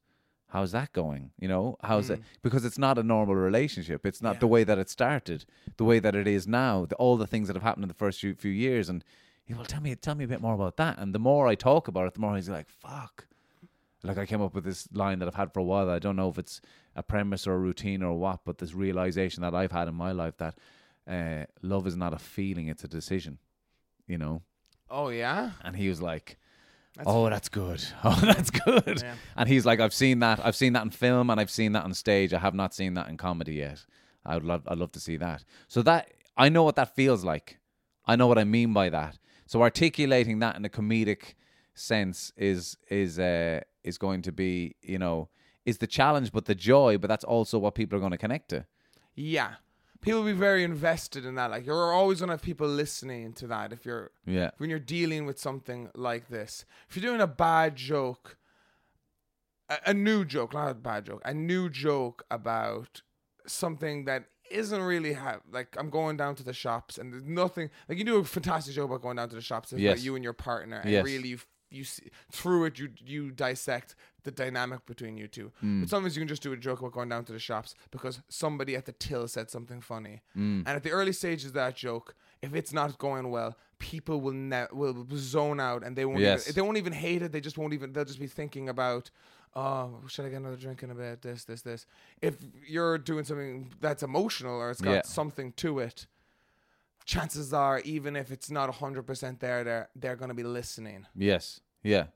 how's that going? You know how's it because it's not a normal relationship. It's not the way that it started the way that it is now the, all the things that have happened in the first few, few years. And he well tell me tell me a bit more about that. And the more i talk about it the more he's like fuck. Like i came up with this line that i've had for a while. I don't know if it's a premise or a routine or what but this realization that i've had in my life that uh, love is not a feeling it's a decision you know? Oh yeah. and he was like oh that's good. Oh that's good. And he's like i've seen that i've seen that in film and i've seen that on stage. I have not seen that in comedy yet. I would love i'd love to see that. So that i know what that feels like. I know what i mean by that. So articulating that in a comedic sense is is uh is going to be you know is the challenge but the joy but that's also what people are going to connect to. Yeah. People will be very invested in that. Like you're always gonna have people listening to that if you're yeah when you're dealing with something like this. If you're doing a bad joke, a, a new joke, not a bad joke, a new joke about something that isn't really have like I'm going down to the shops and there's nothing like you do a fantastic joke about going down to the shops it's Yes. about you and your partner and Yes. really you you see, through it you you dissect the dynamic between you two Mm. but sometimes you can just do a joke about going down to the shops because somebody at the till said something funny Mm. and at the early stages of that joke if it's not going well people will ne- will zone out and they won't Yes. even, they won't even hate it they just won't even they'll just be thinking about oh should I get another drink in a bit this this this if you're doing something that's emotional or it's got Yeah. something to it chances are even if it's not 100% there they're they're going to be listening yes yeah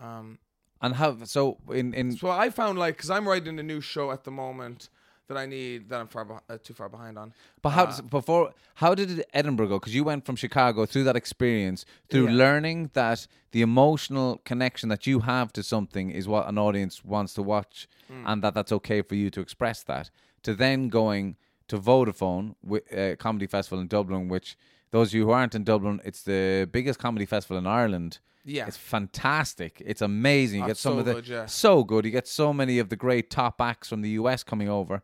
um and how so in in so I found like cuz I'm writing a new show at the moment that I need that I'm far beh- uh, too far behind on But how Uh, does before how did it Edinburgh go? Because you went from Chicago through that experience, through Yeah. learning that the emotional connection that you have to something is what an audience wants to watch, Mm. and that that's okay for you to express that. To then going to Vodafone uh, comedy festival in Dublin, which those of you who aren't in Dublin, it's the biggest comedy festival in Ireland. Yeah. it's fantastic. It's amazing. You Oh, get some so of the good, yeah. so good. You get so many of the great top acts from the US coming over.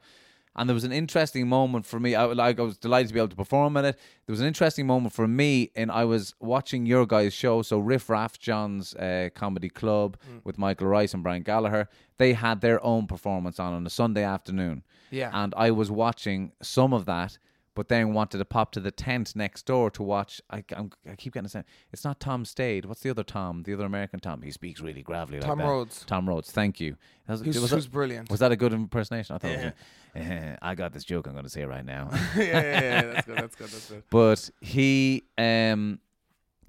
And there was an interesting moment for me. I, like, I was delighted to be able to perform in it. There was an interesting moment for me, and I was watching your guys' show. So Riff Raff John's uh, comedy club Mm. with Michael Rice and Brian Gallagher. They had their own performance on on a Sunday afternoon. Yeah. And I was watching some of that, but then wanted to pop to the tent next door to watch. I, I'm, I keep getting the same. It's not Tom Stade. What's the other Tom? The other American Tom. He speaks really gravelly like Tom that. Rhodes. Tom Rhodes. Thank you. Was, Who's- was who's that- brilliant. Was that a good impersonation? I thought. It was, uh, I got this joke. I'm going to say right now. yeah, yeah, yeah, that's good that's good that's good but he um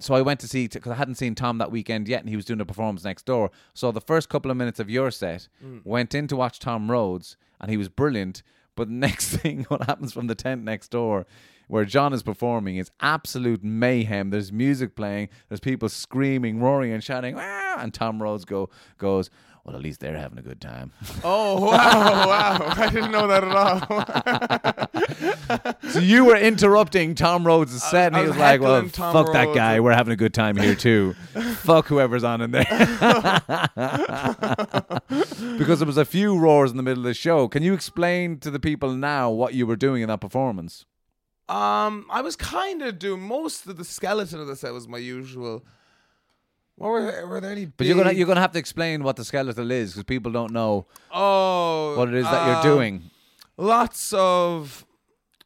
so I went to see because I hadn't seen Tom that weekend yet, and he was doing a performance next door. So the first couple of minutes of your set, went in to watch Tom Rhodes, and he was brilliant. But the next thing, what happens from the tent next door, where John is performing, is absolute mayhem. There's music playing, there's people screaming, roaring, and shouting, "Ah!" and Tom Rhodes go goes. Well, at least they're having a good time. oh wow wow I didn't know that at all So you were interrupting Tom Rhodes' set, and I he was was like, "Well, Tom fuck that guy. We're having a good time here too. fuck whoever's on in there." because there was a few roars in the middle of the show. Can you explain to the people now what you were doing in that performance? Um, I was kind of doing most of the skeleton of the set was my usual. What were there, were there any? But you're gonna big- you're gonna have to explain what the skeletal is because people don't know oh what it is that you're um, doing. Lots of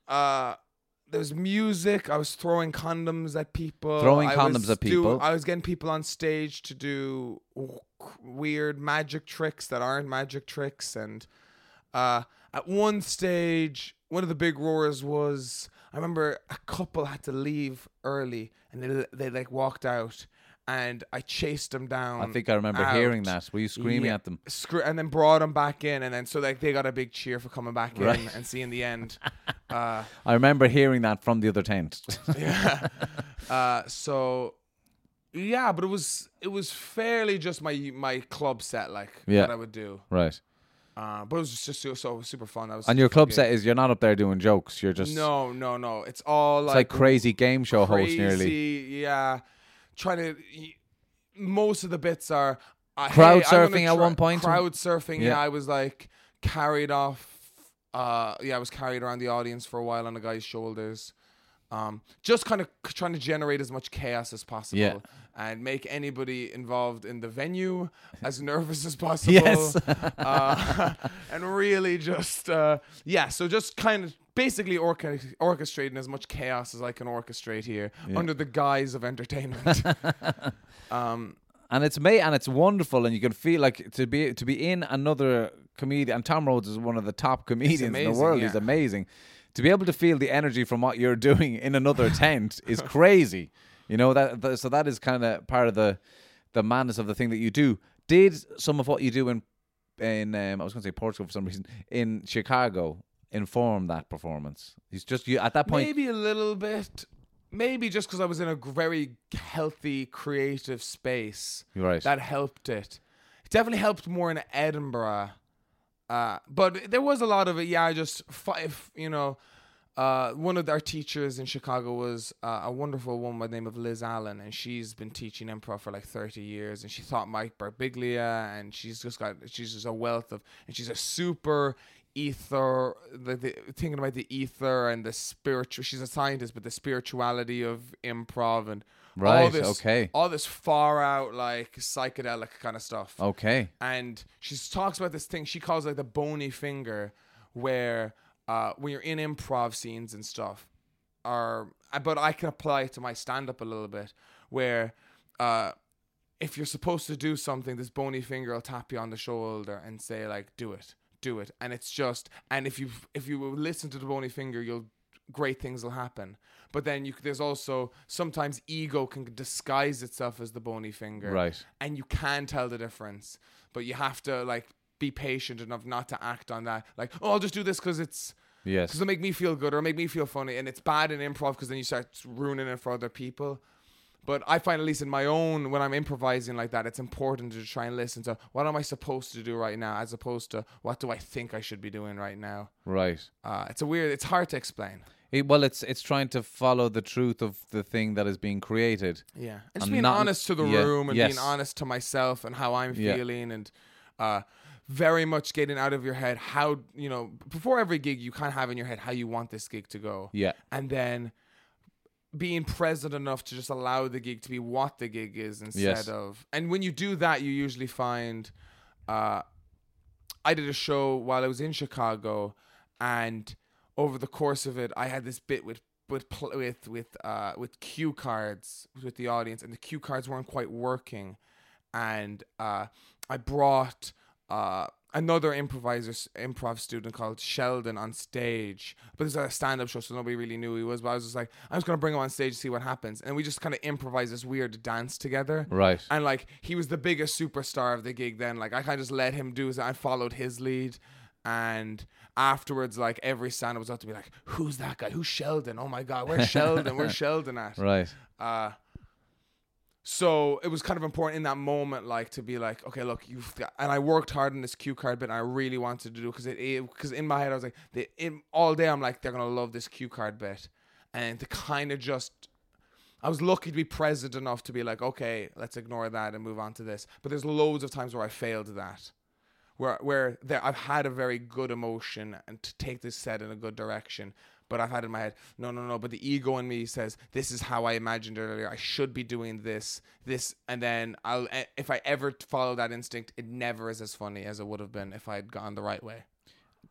uh. There's music. I was throwing condoms at people. Throwing I condoms was at do- people. I was getting people on stage to do w- weird magic tricks that aren't magic tricks, and uh, at one stage, one of the big roars was I remember a couple had to leave early and they they like walked out and I chased them down. I think I remember out. hearing that. Were you screaming Yeah. at them? Scr- and then brought them back in, and then so like they got a big cheer for coming back in and seeing the end. uh, I remember hearing that from the other tent. yeah. Uh, so yeah, but it was it was fairly just my my club set like Yeah. that I would do. right. Uh, but it was just so, so super fun. That was And your club set is you're not up there doing jokes. You're just no, no, no. It's all it's like, like crazy game show host nearly. Yeah, trying to. Most of the bits are uh, Crowd hey, surfing at one point? Crowd surfing. Yeah. Yeah. I was like carried off. Uh, yeah, I was carried around the audience for a while on a guy's shoulders. Um, just kind of trying to generate as much chaos as possible Yeah. and make anybody involved in the venue as nervous as possible. Yes. uh, and really just uh, yeah, so just kind of basically orca- orchestrating as much chaos as I can orchestrate here under the guise of entertainment. um, and it's ma- and it's wonderful, and you can feel like to be to be in another comedian. And Tom Rhodes is one of the top comedians in the world. He's amazing. To be able to feel the energy from what you're doing in another tent is crazy. You know that, that so that is kind of part of the the madness of the thing that you do. Did some of what you do in in um, I was going to say Portugal for some reason in Chicago inform that performance? He's just you at that point. maybe a little bit. Maybe just because I was in a very healthy, creative space. Right. That helped it. It definitely helped more in Edinburgh. Uh, but there was a lot of it. Yeah, I just five. You know, uh, one of our teachers in Chicago was uh, a wonderful woman by the name of Liz Allen, and she's been teaching improv for like thirty years. And she taught Mike Birbiglia, and she's just got she's just a wealth of, and she's a super ether the, the thinking about the ether and the spiritual she's a scientist but the spirituality of improv and all Right, this okay. all this far out like psychedelic kind of stuff okay. and she talks about this thing she calls like the bony finger where uh when you're in improv scenes and stuff are uh, but I can apply it to my stand up a little bit where uh if you're supposed to do something this bony finger will tap you on the shoulder and say like do it do it and it's just and if you if you listen to the bony finger you'll great things will happen. But then you there's also sometimes ego can disguise itself as the bony finger. Right. and you can tell the difference. But you have to like be patient enough not to act on that. Like oh i'll just do this because it's Yes. because it'll make me feel good or make me feel funny. And it's bad in improv because then you start ruining it for other people. But i find at least in my own when i'm improvising like that it's important to try and listen to what am i supposed to do right now? as opposed to what do i think i should be doing right now? Right. uh, it's a weird it's hard to explain It, well, it's it's trying to follow the truth of the thing that is being created. Yeah, and just being not- honest to the yeah, room and yes. being honest to myself and how I'm Yeah. feeling and uh, very much getting out of your head how you know before every gig you kind of have in your head how you want this gig to go. Yeah. and then being present enough to just allow the gig to be what the gig is instead Yes. of. And when you do that, you usually find. Uh, I did a show while I was in Chicago, and over the course of it, I had this bit with with with with uh with cue cards with the audience, and the cue cards weren't quite working, and uh, I brought uh another improviser improv student called Sheldon on stage, but this is a stand up show, so nobody really knew who he was. But I was just like, I was gonna bring him on stage to see what happens, and we just kind of improvised this weird dance together, Right. and like he was the biggest superstar of the gig then. Like I kind of just let him do his I followed his lead. And afterwards, like every stand was out to be like, Who's that guy? Who's Sheldon? Oh my god, where's Sheldon? Where's Sheldon at? Right. Uh so it was kind of important in that moment, like to be like, okay, look, you've got, and I worked hard on this cue card bit. And I really wanted to do because it because in my head I was like, they, in, all day I'm like, they're gonna love this cue card bit, and to kind of just I was lucky to be present enough to be like, okay, let's ignore that and move on to this. But there's loads of times where I failed that, where where there I've had a very good emotion and to take this set in a good direction. But I've had in my head, no, no, no. But the ego in me says, this is how I imagined it earlier. I should be doing this, this, and then I'll. eh, If I ever follow that instinct, it never is as funny as it would have been if I had gone the right way.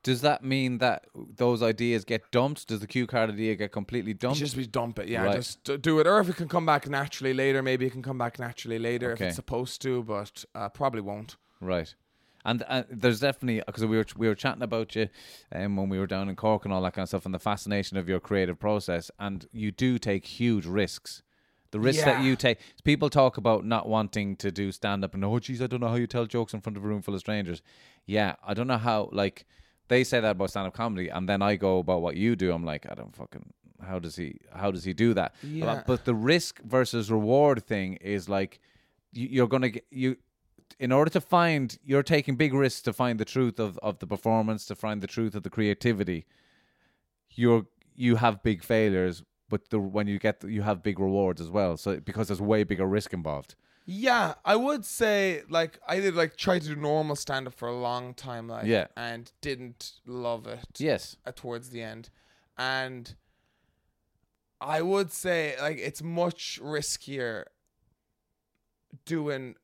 Does that mean that those ideas get dumped? Does the cue card idea get completely dumped? Just be dump it, yeah. Right. Just do it, or if it can come back naturally later, maybe it can come back naturally later if it's supposed to, but uh, probably won't. Right. And uh, there's definitely because we were we were chatting about you um, when we were down in Cork and all that kind of stuff, and the fascination of your creative process. And you do take huge risks. The risks that you take. People talk about not wanting to do stand up and oh, geez, I don't know how you tell jokes in front of a room full of strangers. Yeah, I don't know how. Like they say that about stand up comedy, and then I go about what you do. I'm like, I don't fucking. How does he? How does he do that? Yeah. But the risk versus reward thing is like you, you're gonna get you in order to find you're taking big risks to find the truth of, of the performance to find the truth of the creativity you're you have big failures but the when you get you have big rewards as well so because there's way bigger risk involved Yeah, I would say like I did like try to do normal stand up for a long time, like Yeah. and didn't love it. yes uh, towards the end, and I would say like it's much riskier doing.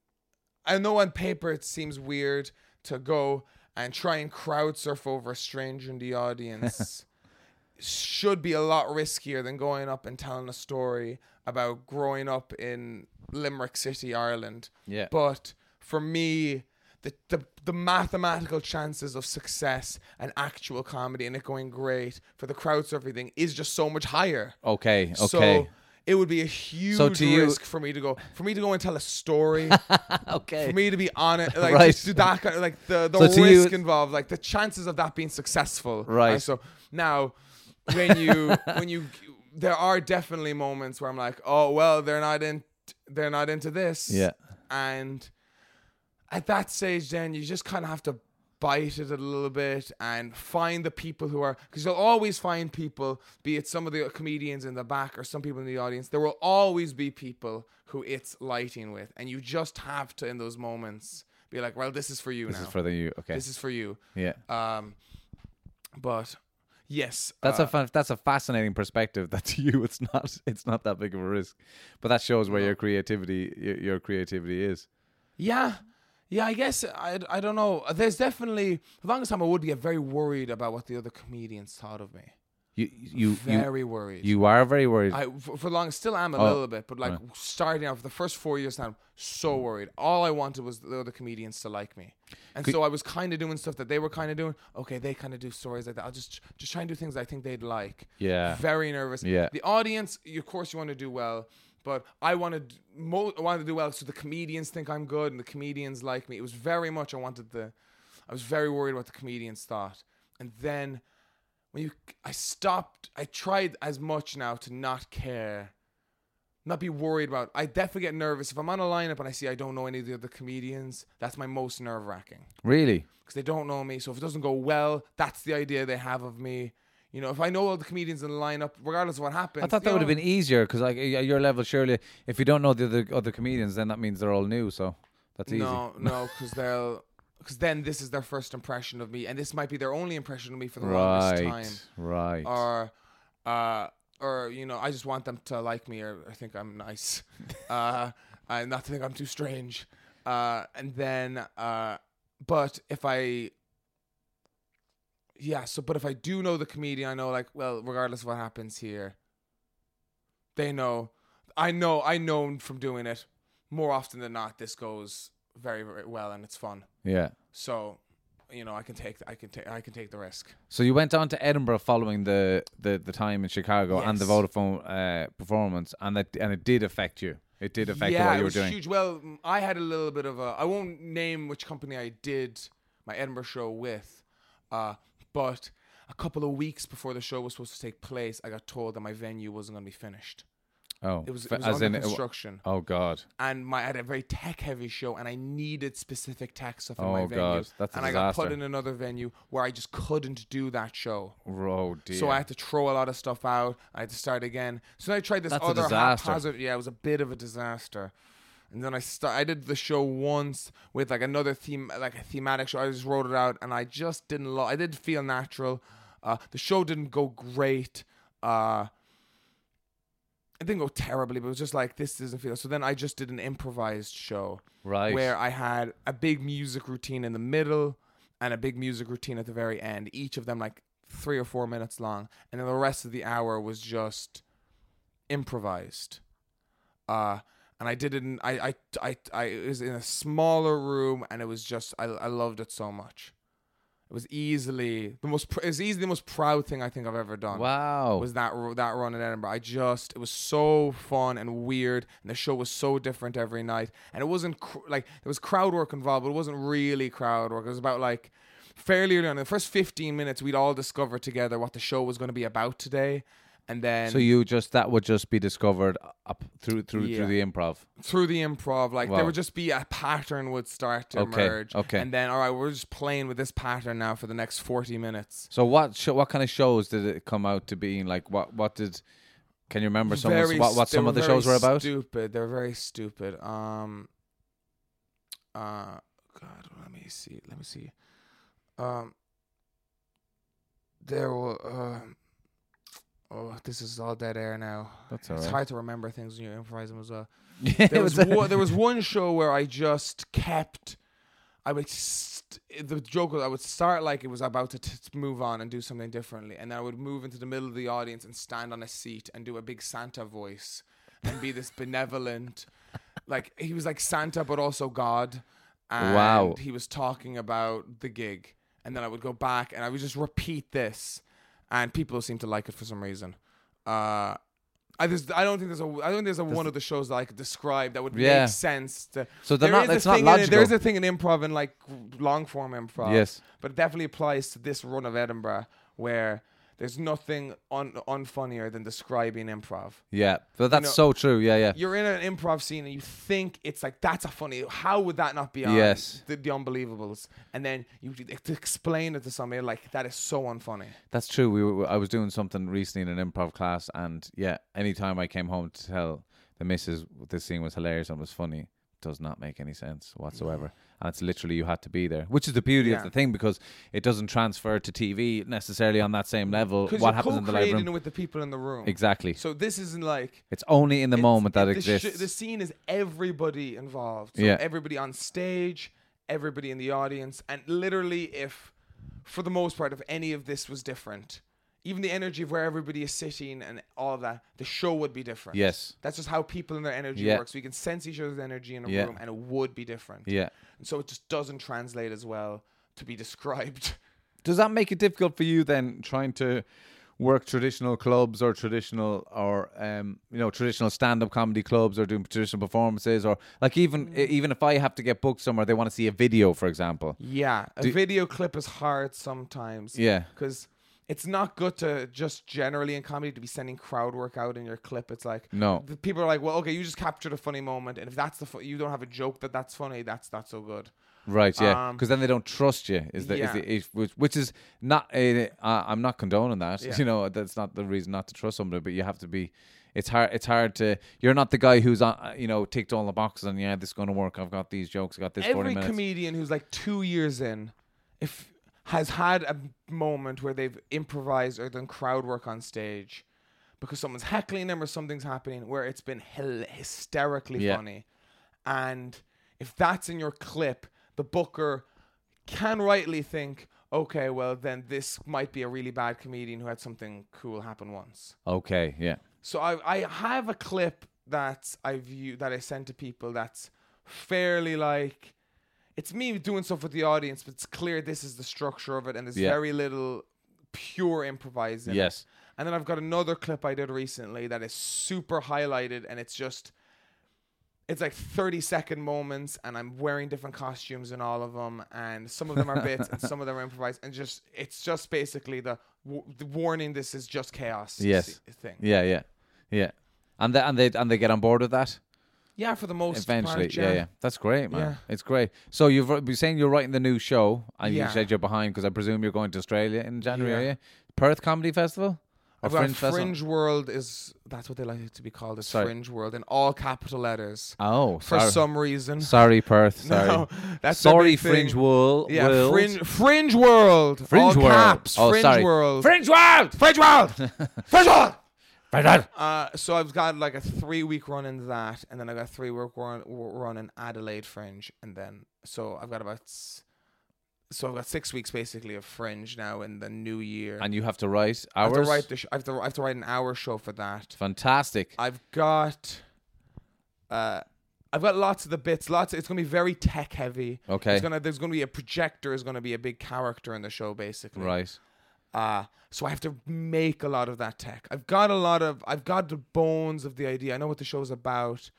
I know on paper it seems weird to go and try and crowd surf over a stranger in the audience. should be a lot riskier than going up and telling a story about growing up in Limerick City, Ireland. Yeah. But for me, the, the the mathematical chances of success and actual comedy and it going great for the crowd surfing thing is just so much higher. okay okay So it would be a huge you- risk for me to go for me to go and tell a story. okay for me to be on it, like Right. just do that kind of like the the So to you- risk involved, like the chances of that being successful. Right. So now, when you when you there are definitely moments where I'm like, oh well, they're not in, they're not into this. Yeah. And at that stage, then you just kind of have to bite it a little bit and find the people who are because you'll always find people be it some of the comedians in the back or some people in the audience there will always be people who it's lighting with. And you just have to in those moments be like well this is for you this now. is for the you. Okay. This is for you. Yeah. Um but yes That's uh, a fa- that's a fascinating perspective. That to you, it's not it's not that big of a risk, but that shows where your creativity your, your creativity is. Yeah. Yeah, I guess I, I don't know. There's definitely the longest time I would get very worried about what the other comedians thought of me. You you Very you, worried. you are very worried. I for, for long still am a Oh, little bit, but like right. starting out for the first four years now, I'm so mm. worried. All I wanted was the other comedians to like me, and so I was kind of doing stuff that they were kind of doing. Okay, they kind of do stories like that. I'll just just try and do things I think they'd like. Yeah. very nervous. Yeah. the audience, of course, you want to do well, but I wanted mo- I wanted to do well. So the comedians think I'm good and the comedians like me. It was very much I wanted the, I was very worried what the comedians thought, and then when you I stopped I tried as much now to not care not be worried about I definitely get nervous. If I'm on a lineup and I see I don't know any of the other comedians that's my most nerve wracking really? because they don't know me. So if it doesn't go well that's the idea they have of me you know if I know all the comedians in the lineup regardless of what happens I thought that would have been easier because like at your level, surely if you don't know the other other comedians, then that means they're all new. So that's easy. no no because they'll because then this is their first impression of me and this might be their only impression of me for the longest time right, right. or uh or you know I just want them to like me or, or think I'm nice uh and not to think I'm too strange uh and then uh but if I yeah so but if I do know the comedian I know like well regardless of what happens here they know I know I know from doing it more often than not this goes very very well and it's fun yeah. so you know I can take I can take I can take the risk So you went on to Edinburgh following the the, the time in Chicago and the Yes. Vodafone uh, performance, and that and it did affect you. It did affect yeah, what you were was doing. huge. Well, I had a little bit of a. I won't name which company I did my Edinburgh show with, uh, but a couple of weeks before the show was supposed to take place, I got told that my venue wasn't going to be finished. Oh, It was, it was as under in it construction, Oh God. and my I had a very tech heavy show, and I needed specific tech stuff in my Oh, venue. God, that's a and I got put in another venue where I just couldn't do that show. Oh dear. So I had to throw a lot of stuff out. I had to start again. So then I tried this That's a other disaster. haphazard. Yeah, it was a bit of a disaster. And then I start. I did the show once with like another theme, like a thematic show. I just wrote it out, and I just didn't. Lo- I didn't feel natural. Uh, the show didn't go great. Uh, it didn't go terribly, but it was just like this doesn't feel. So then I just did an improvised show Right. where I had a big music routine in the middle and a big music routine at the very end, each of them like three or four minutes long, and then the rest of the hour was just improvised. Uh, and I did it. In, I, I I I it was in a smaller room, and it was just I I loved it so much. It was easily the most. pr- It was easily the most proud thing I think I've ever done. Wow. Was that that run in Edinburgh? I just it was so fun and weird, and the show was so different every night. And it wasn't cr- like there was crowd work involved, but it wasn't really crowd work. It was about like fairly early on. In the first fifteen minutes, we'd all discover together what the show was going to be about today, and then so you just that would just be discovered up through through Yeah. through the improv. through the improv, like there would just be a pattern would start to Okay, emerge. okay. And then all right, we're just playing with this pattern now for the next forty minutes. So what show, what kind of shows did it come out to being like? What what did? Can you remember some of, what what some of the very shows were about? Stupid. They're very stupid. Um. Uh. God. Let me see. Let me see. Um. There were. Um, oh, this is all dead air now. That's It's alright. hard to remember things when you improvise them uh, as well. There was one, there was one show where I just kept. I would st- the joke was I would start like it was about to t- t- move on and do something differently, and then I would move into the middle of the audience and stand on a seat and do a big Santa voice and be this benevolent, like he was like Santa but also God. And Wow. He was talking about the gig, and then I would go back and I would just repeat this, and people seem to like it for some reason. Uh, I just I don't think there's a I don't think there's a one of the shows that I could describe that would Yeah. make sense. To, So they're not- it's not thing in There is a thing in improv and like long form improv. Yes. but it definitely applies to this run of Edinburgh where there's nothing un unfunnier than describing improv. Yeah, but that's know, so true. Yeah, yeah. You're in an improv scene and you think it's like that's a funny. How would that not be on? Yes. the, the Unbelievables, and then you to explain it to somebody like that is so unfunny. That's true. We were, I was doing something recently in an improv class, and yeah, anytime I came home to tell the missus this scene was hilarious and was funny, does not make any sense whatsoever. And it's literally you had to be there, which is the beauty Yeah. of the thing because it doesn't transfer to TV necessarily on that same level. Because What you're happens in the live co-creating room? it with the people in the room. Exactly. So this isn't like It's only in the It's- moment that it- the sh- exists. the scene is everybody involved. So Yeah. everybody on stage, everybody in the audience, and literally, if for the most part, if any of this was different, even the energy of where everybody is sitting and all of that, the show would be different. Yes. That's just how people and their energy Yeah. works. We can sense each other's energy in a Yeah. room, and it would be different. yeah. And so it just doesn't translate as well to be described. Does that make it difficult for you then trying to work traditional clubs or traditional or um you know traditional stand up comedy clubs or doing traditional performances or like even Mm. even if I have to get booked somewhere they want to see a video for example. Yeah, a Do- video clip is hard sometimes. Yeah. because it's not good to just generally in comedy to be sending crowd work out in your clip. It's like No. people are like, well, okay, you just captured a funny moment, and if that's the fu- you don't have a joke that that's funny, that's not so good. Right, yeah. Um, Because then they don't trust you. Is the, yeah. is the which, which is not a, uh, I'm not condoning that. Yeah. You know, that's not the reason not to trust somebody, but you have to be it's hard it's hard to you're not the guy who's on uh, you know ticked all the boxes and yeah this is going to work. I've got these jokes, I got this 40 Every comedian who's like two years in, if has had a moment where they've improvised or done crowd work on stage because someone's heckling them or something's happening where it's been hysterically Yeah. funny, and if that's in your clip, the booker can rightly think, okay, well then this might be a really bad comedian who had something cool happen once. Okay, yeah. So I I have a clip that I view that I send to people that's fairly like it's me doing stuff with the audience, but it's clear this is the structure of it and there's Yeah. very little pure improvising. Yes. And then I've got another clip I did recently that is super highlighted and it's just it's like 30 second moments and I'm wearing different costumes in all of them and some of them are bits and some of them are improvised and just it's just basically the, w- the warning this is just chaos Yes. thing. Yeah, yeah. Yeah. And they, and they and they get on board with that Yeah, for the most part. eventually. part, yeah. yeah, That's great, man. Yeah. It's great. So you've been saying you're writing the new show, and Yeah. you said you're behind because I presume you're going to Australia in January. Yeah. Are you? Perth Comedy Festival or got Fringe Fringe, World is that's what they like it to be called. Is Sorry. Fringe World in all capital letters Oh, for sorry. some reason. Sorry, Perth. Sorry. No, that's sorry. Fringe Wool. Yeah, World. Fringe, Fringe World. Fringe all World. caps. Oh, Fringe sorry. World. Fringe World. Fringe World. Fringe World. Fringe World. Uh, so I've got like a three week run in that, and then I got a three week run, run in Adelaide Fringe, and then so I've got about so I've got six weeks basically of Fringe now in the new year. And you have to write I have hours. to write the sh- I have to I have to write an hour show for that. Fantastic. I've got uh I've got lots of the bits. Lots. It's gonna be very tech heavy. Okay. It's gonna. There's gonna be a projector. Is gonna be a big character in the show, basically. Right. Uh, so I have to make a lot of that tech. I've got a lot of, I've got the bones of the idea. I know what the show's about.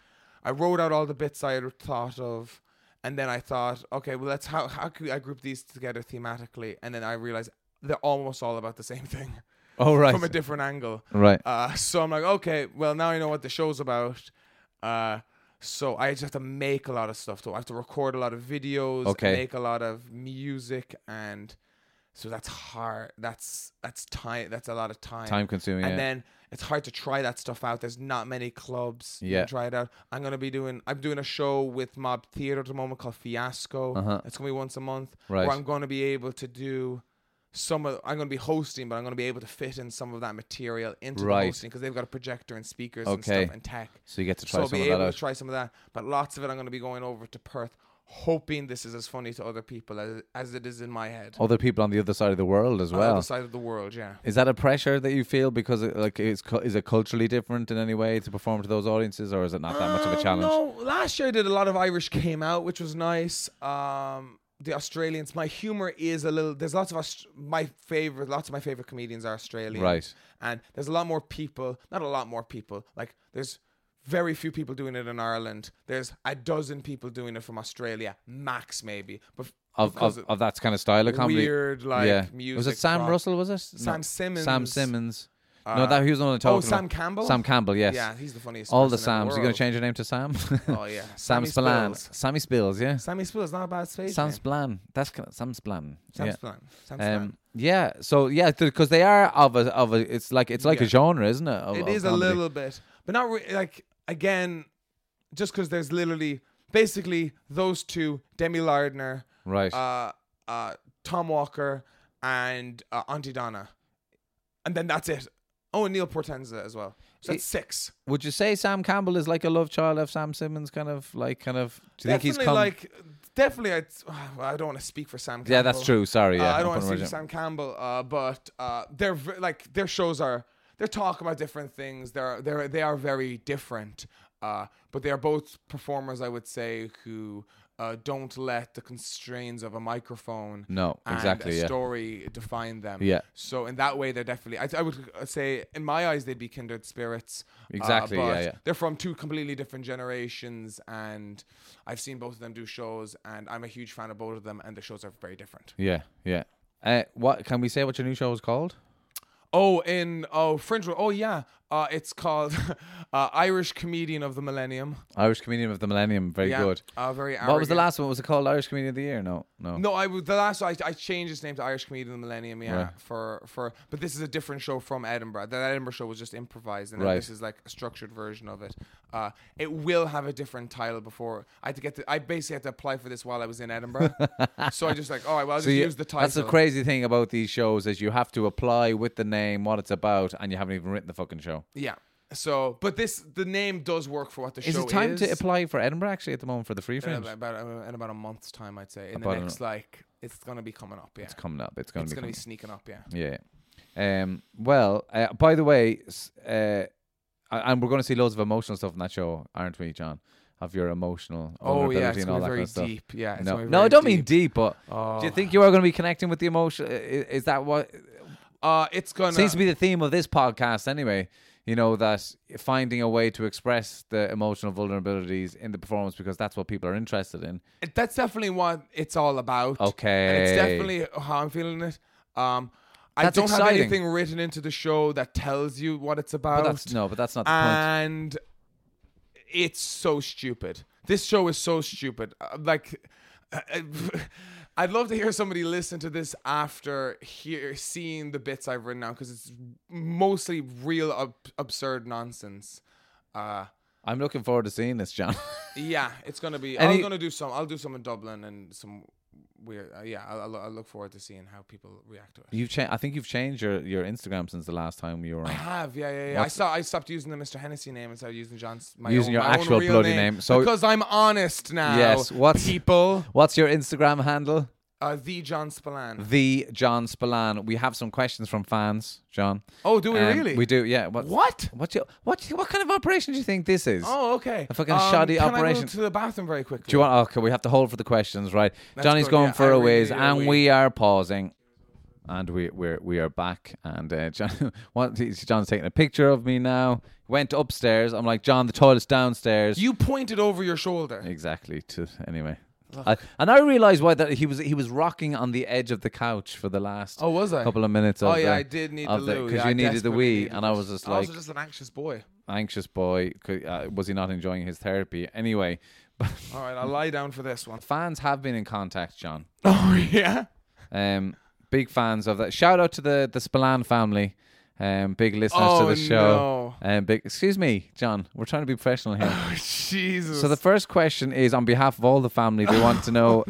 I wrote out all the bits I had thought of, and then I thought, okay, well, let's how how could I group these together thematically? And then I realized they're almost all about the same thing Oh right. from a different angle. right. Uh, so I'm like, okay, well now I know what the show's about. Uh, so I just have to make a lot of stuff. So I have to record a lot of videos, Okay. make a lot of music, and so that's hard. That's that's time. That's a lot of time. Time consuming. And yeah. then it's hard to try that stuff out. There's not many clubs. Yeah. try it out. I'm gonna be doing. I'm doing a show with Mob Theatre at the moment called Fiasco. Uh-huh. It's gonna be once a month. Right. Where I'm gonna be able to do some of. I'm gonna be hosting, but I'm gonna be able to fit in some of that material into Right. the hosting because they've got a projector and speakers and stuff and tech. so you get to So try I'll some be of that able to try some of that. But lots of it, I'm gonna be going over to Perth, hoping this is as funny to other people as as it is in my head. Other people on the other side of the world as On well. other side of the world, yeah. Is that a pressure that you feel because it, like is cu- is it culturally different in any way to perform to those audiences, or is it not that much of a Uh, challenge? No, last year I did a lot of Irish came out, which was nice. Um, the Australians, my humor is a little. There's lots of Aust- my favorite. Lots of my favorite comedians are Australian, Right. And there's a lot more people. Not a lot more people. Like there's very few people doing it in Ireland. There's a dozen people doing it from Australia, max maybe. But Of, because of, of that kind of style of comedy. weird like yeah. music. was it Sam rock. Russell? Was it Sam Simmons. Sam Simmons. no, Uh, that he was the one talking oh, Sam. Campbell. Sam Campbell. Yes. Yeah, he's the funniest. All the Sams. the You're gonna change your name to Sam. Oh yeah, Sam Sammy Spillane. Spills. Sammy Spills. Yeah. Sammy Spills, not a bad stage Sam name. That's kind of, Sam Spillane. Sam yeah. Sam. Um, yeah. So yeah, because they are of a of a. It's like it's like a genre, isn't it? Of, It of is a little bit, but not re- like again, just because there's literally basically those two, Demi Lardner, Right. uh, uh, Tom Walker, and uh, Aunty Donna, and then that's it. Oh, and Neil Portenza as well. So that's six. Would you say Sam Campbell is like a love child of Sam Simmons? Kind of like kind of. Do you think he's definitely come? like definitely. I'd, well, I don't want to speak for Sam. Campbell. yeah, that's true. Sorry. Yeah. Uh, I don't want to speak for. Sam Campbell, uh, but uh, they're like their shows are they're talking about different things. They're they're they are very different, uh, but they are both performers. I would say who. Uh, don't let the constraints of a microphone No, and exactly, a yeah. story define them. Yeah. So in that way, they're definitely. I, I would uh, say, in my eyes, they'd be kindred spirits. uh, Exactly, yeah, yeah. They're from two completely different generations, and I've seen both of them do shows, and I'm a huge fan of both of them, and the shows are very different. Yeah. Yeah. Uh, what can we say? What your new show is called? Oh, in oh Fringe. Oh yeah, uh, it's called uh, Irish Comedian of the Millennium. Irish Comedian of the Millennium. Very yeah, good. Uh, very. What was the last one? Was it called Irish Comedian of the Year? No. No. No, I the last. I, I changed its name to Irish Comedian of the Millennium. Yeah, Right. for for. But this is a different show from Edinburgh. That Edinburgh show was just improvised, and Right. then this is like a structured version of it. Uh, it will have a different title before I had to get. To, I basically had to apply for this while I was in Edinburgh. so I just like, all right, well, I'll So just you- use the title. that's the crazy thing about these shows is you have to apply with the name, what it's about, and you haven't even written the fucking show. Yeah. So, but this the name does work for what the show Is show it time is. to apply for Edinburgh actually at the moment for the free Uh, fringe? about uh, in about a month's time, I'd say. In About the next, like, it's gonna be coming up. Yeah, It's coming up. It's going it's to be. gonna be coming- sneaking up. Yeah. Yeah. Um. Well, uh, by the way, s- uh, and we're going to see loads of emotional stuff in that show, aren't we, John? Of your emotional. Oh yeah, vulnerability it's and all gonna that be very kind of stuff. deep. Yeah. It's No, gonna be no, I very don't mean deep. deep, but Oh. do you think you are going to be connecting with the emotion? i- Is that what Uh, it's gonna. seems to be the theme of this podcast anyway? You know that finding a way to express the emotional vulnerabilities in the performance because that's what people are interested in. That's definitely what it's all about. And Okay. it's definitely how I'm feeling it. Um, I That's don't have anything written into the show that tells you what it's about. But no, but that's not the point. and it's so stupid. This show is so stupid. Uh, like, uh, I'd love to hear somebody listen to this after hear seeing the bits I've written down because it's mostly real ab- absurd nonsense. Uh, I'm looking forward to seeing this, John. yeah, it's gonna be. Any- I'm gonna do some. I'll do some in Dublin and some weird. Uh, yeah, I'll, I'll look forward to seeing how people react to it. You've changed. I think you've changed your, your Instagram since the last time you were on. I have, yeah, yeah, yeah. I saw. I stopped using the Mr. Hennessy name and started using John's. My Using own, your my actual bloody name. name. So- because I'm honest now. Yes, what's- people? What's your Instagram handle? Uh, the John Spillane. The John Spillane. We have some questions from fans, John. Oh, do we Um, really? We do, yeah. What? What? What? do you- What? do you- What kind of operation do you think this is? Oh, okay. A fucking Um, shoddy can I operation. to the bathroom very quickly? Do you want? Okay, we have to hold for the questions, right? That's Johnny's good, going yeah, for I a really need a and wee. we are pausing, and we we're we are back, and uh, John, what? John's taking a picture of me now. Went upstairs. I'm like, John, the toilet's downstairs. You pointed over your shoulder. exactly. To anyway. I, and I realized why that he was he was rocking on the edge of the couch for the last Oh, was I? couple of minutes. Oh of yeah, the- I did need the loo. because yeah, I you needed the wee, needed and I was just I like was just an anxious boy. anxious boy. Could- Uh, was he not enjoying his therapy anyway? All right, I'll lie down for this one. fans have been in contact, John. Oh yeah. Um, big fans of that. Shout out to the the Spillane family. Um, big listeners to Oh, the show. Um, big. Excuse me, John. We're trying to be professional here. Jesus. so the first question is on behalf of all the family. They want to know.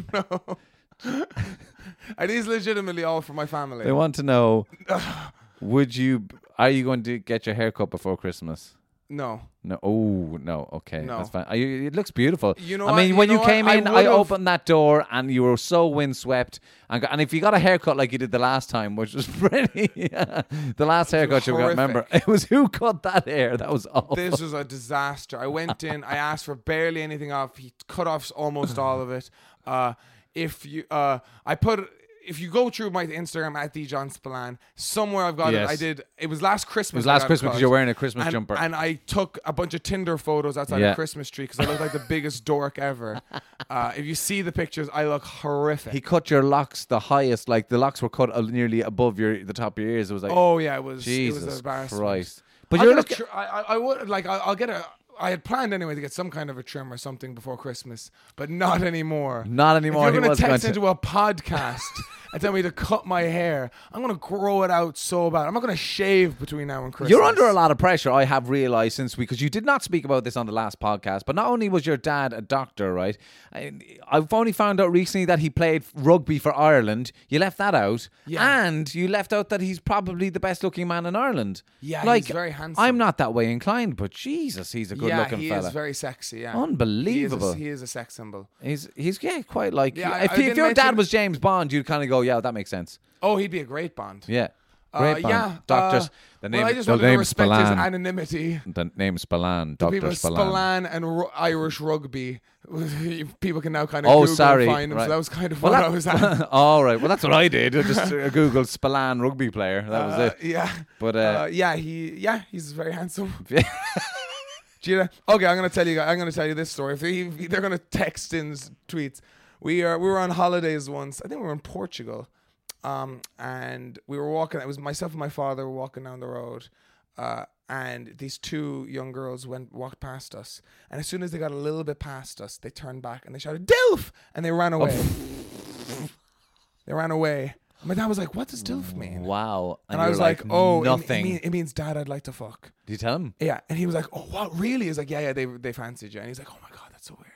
Are these legitimately all for my family? They want to know. Would you? Are you going to get your haircut before Christmas? No. No. Oh no. Okay, No. that's fine. You, it looks beautiful. You know I what? mean, You when know you came I in, I, would've- opened that door and you were so windswept. And, and if you got a haircut like you did the last time, which was pretty, yeah, the last haircut you got, remember, it was who cut that hair? That was awful. This was a disaster. I went in. I asked for barely anything off. He cut off almost all of it. Uh, if you, uh, I put. If you go through my Instagram at the John Spillane, somewhere I've got Yes. it. I did. It was last Christmas. It was I last got Christmas 'cause cut. you're wearing a Christmas and, jumper. and I took a bunch of Tinder photos outside Yeah. a Christmas tree because I looked like the biggest dork ever. Uh, if you see the pictures, I look horrific. he cut your locks the highest, like the locks were cut uh, nearly above your the top of your ears. It was like, oh yeah, it was. it was Jesus embarrassment. Christ! But you're a looking. I, I, I would like. I, I'll get a. I had planned anyway to get some kind of a trim or something before Christmas, but not anymore. Not anymore, If you're going text to- into a podcast and tell me to cut my hair, I'm gonna grow it out so bad. I'm not gonna shave between now and Christmas. You're under a lot of pressure, I have realized since because you did not speak about this on the last podcast. But not only was your dad a doctor, right? I- I've only found out recently that he played rugby for Ireland. You left that out, Yeah. and you left out that he's probably the best-looking man in Ireland. Yeah, he's like very handsome. I'm not that way inclined, but Jesus, he's a Yeah, good-looking he fella. is very sexy. Yeah, Unbelievable. He is, a, he is a sex symbol. He's he's yeah, quite like Yeah, I- if, I if didn't your dad was James Bond, you'd kind of go, yeah, that makes sense. Oh, he'd be a great Bond. Yeah, Uh, great Bond. yeah, doctors. uh, the name, well, I just the name respect his anonymity. the name Spillane, Doctor people Spillane. Spillane and ru- Irish rugby. people can now kind of Oh, Google sorry. and find him. right. So that was kind of Well, what that- I was at. All right. Well, that's what I did. I just uh, googled Spillane rugby player. That was Uh, it. Yeah, But, uh, uh, yeah, he yeah he's very handsome. Do you know- okay, I'm gonna tell you. I'm gonna tell you this story. If, they, they're gonna text in tweets, we are we were on holidays once. I think we were in Portugal, um, and we were walking. It was myself and my father were walking down the road, uh, and these two young girls went walked past us. And as soon as they got a little bit past us, they turned back and they shouted "Dilf!" and they ran away. they ran away. My dad was like, "What does "Dilf" mean?" Wow. And, I was like, "Oh, it- nothing. It, mean, it means dad. I'd like to fuck." Did you tell him? Yeah, and he was like, "Oh, what? Really?" He's like, "Yeah, yeah, they they fancied you." And he's like, "Oh my god, that's so weird."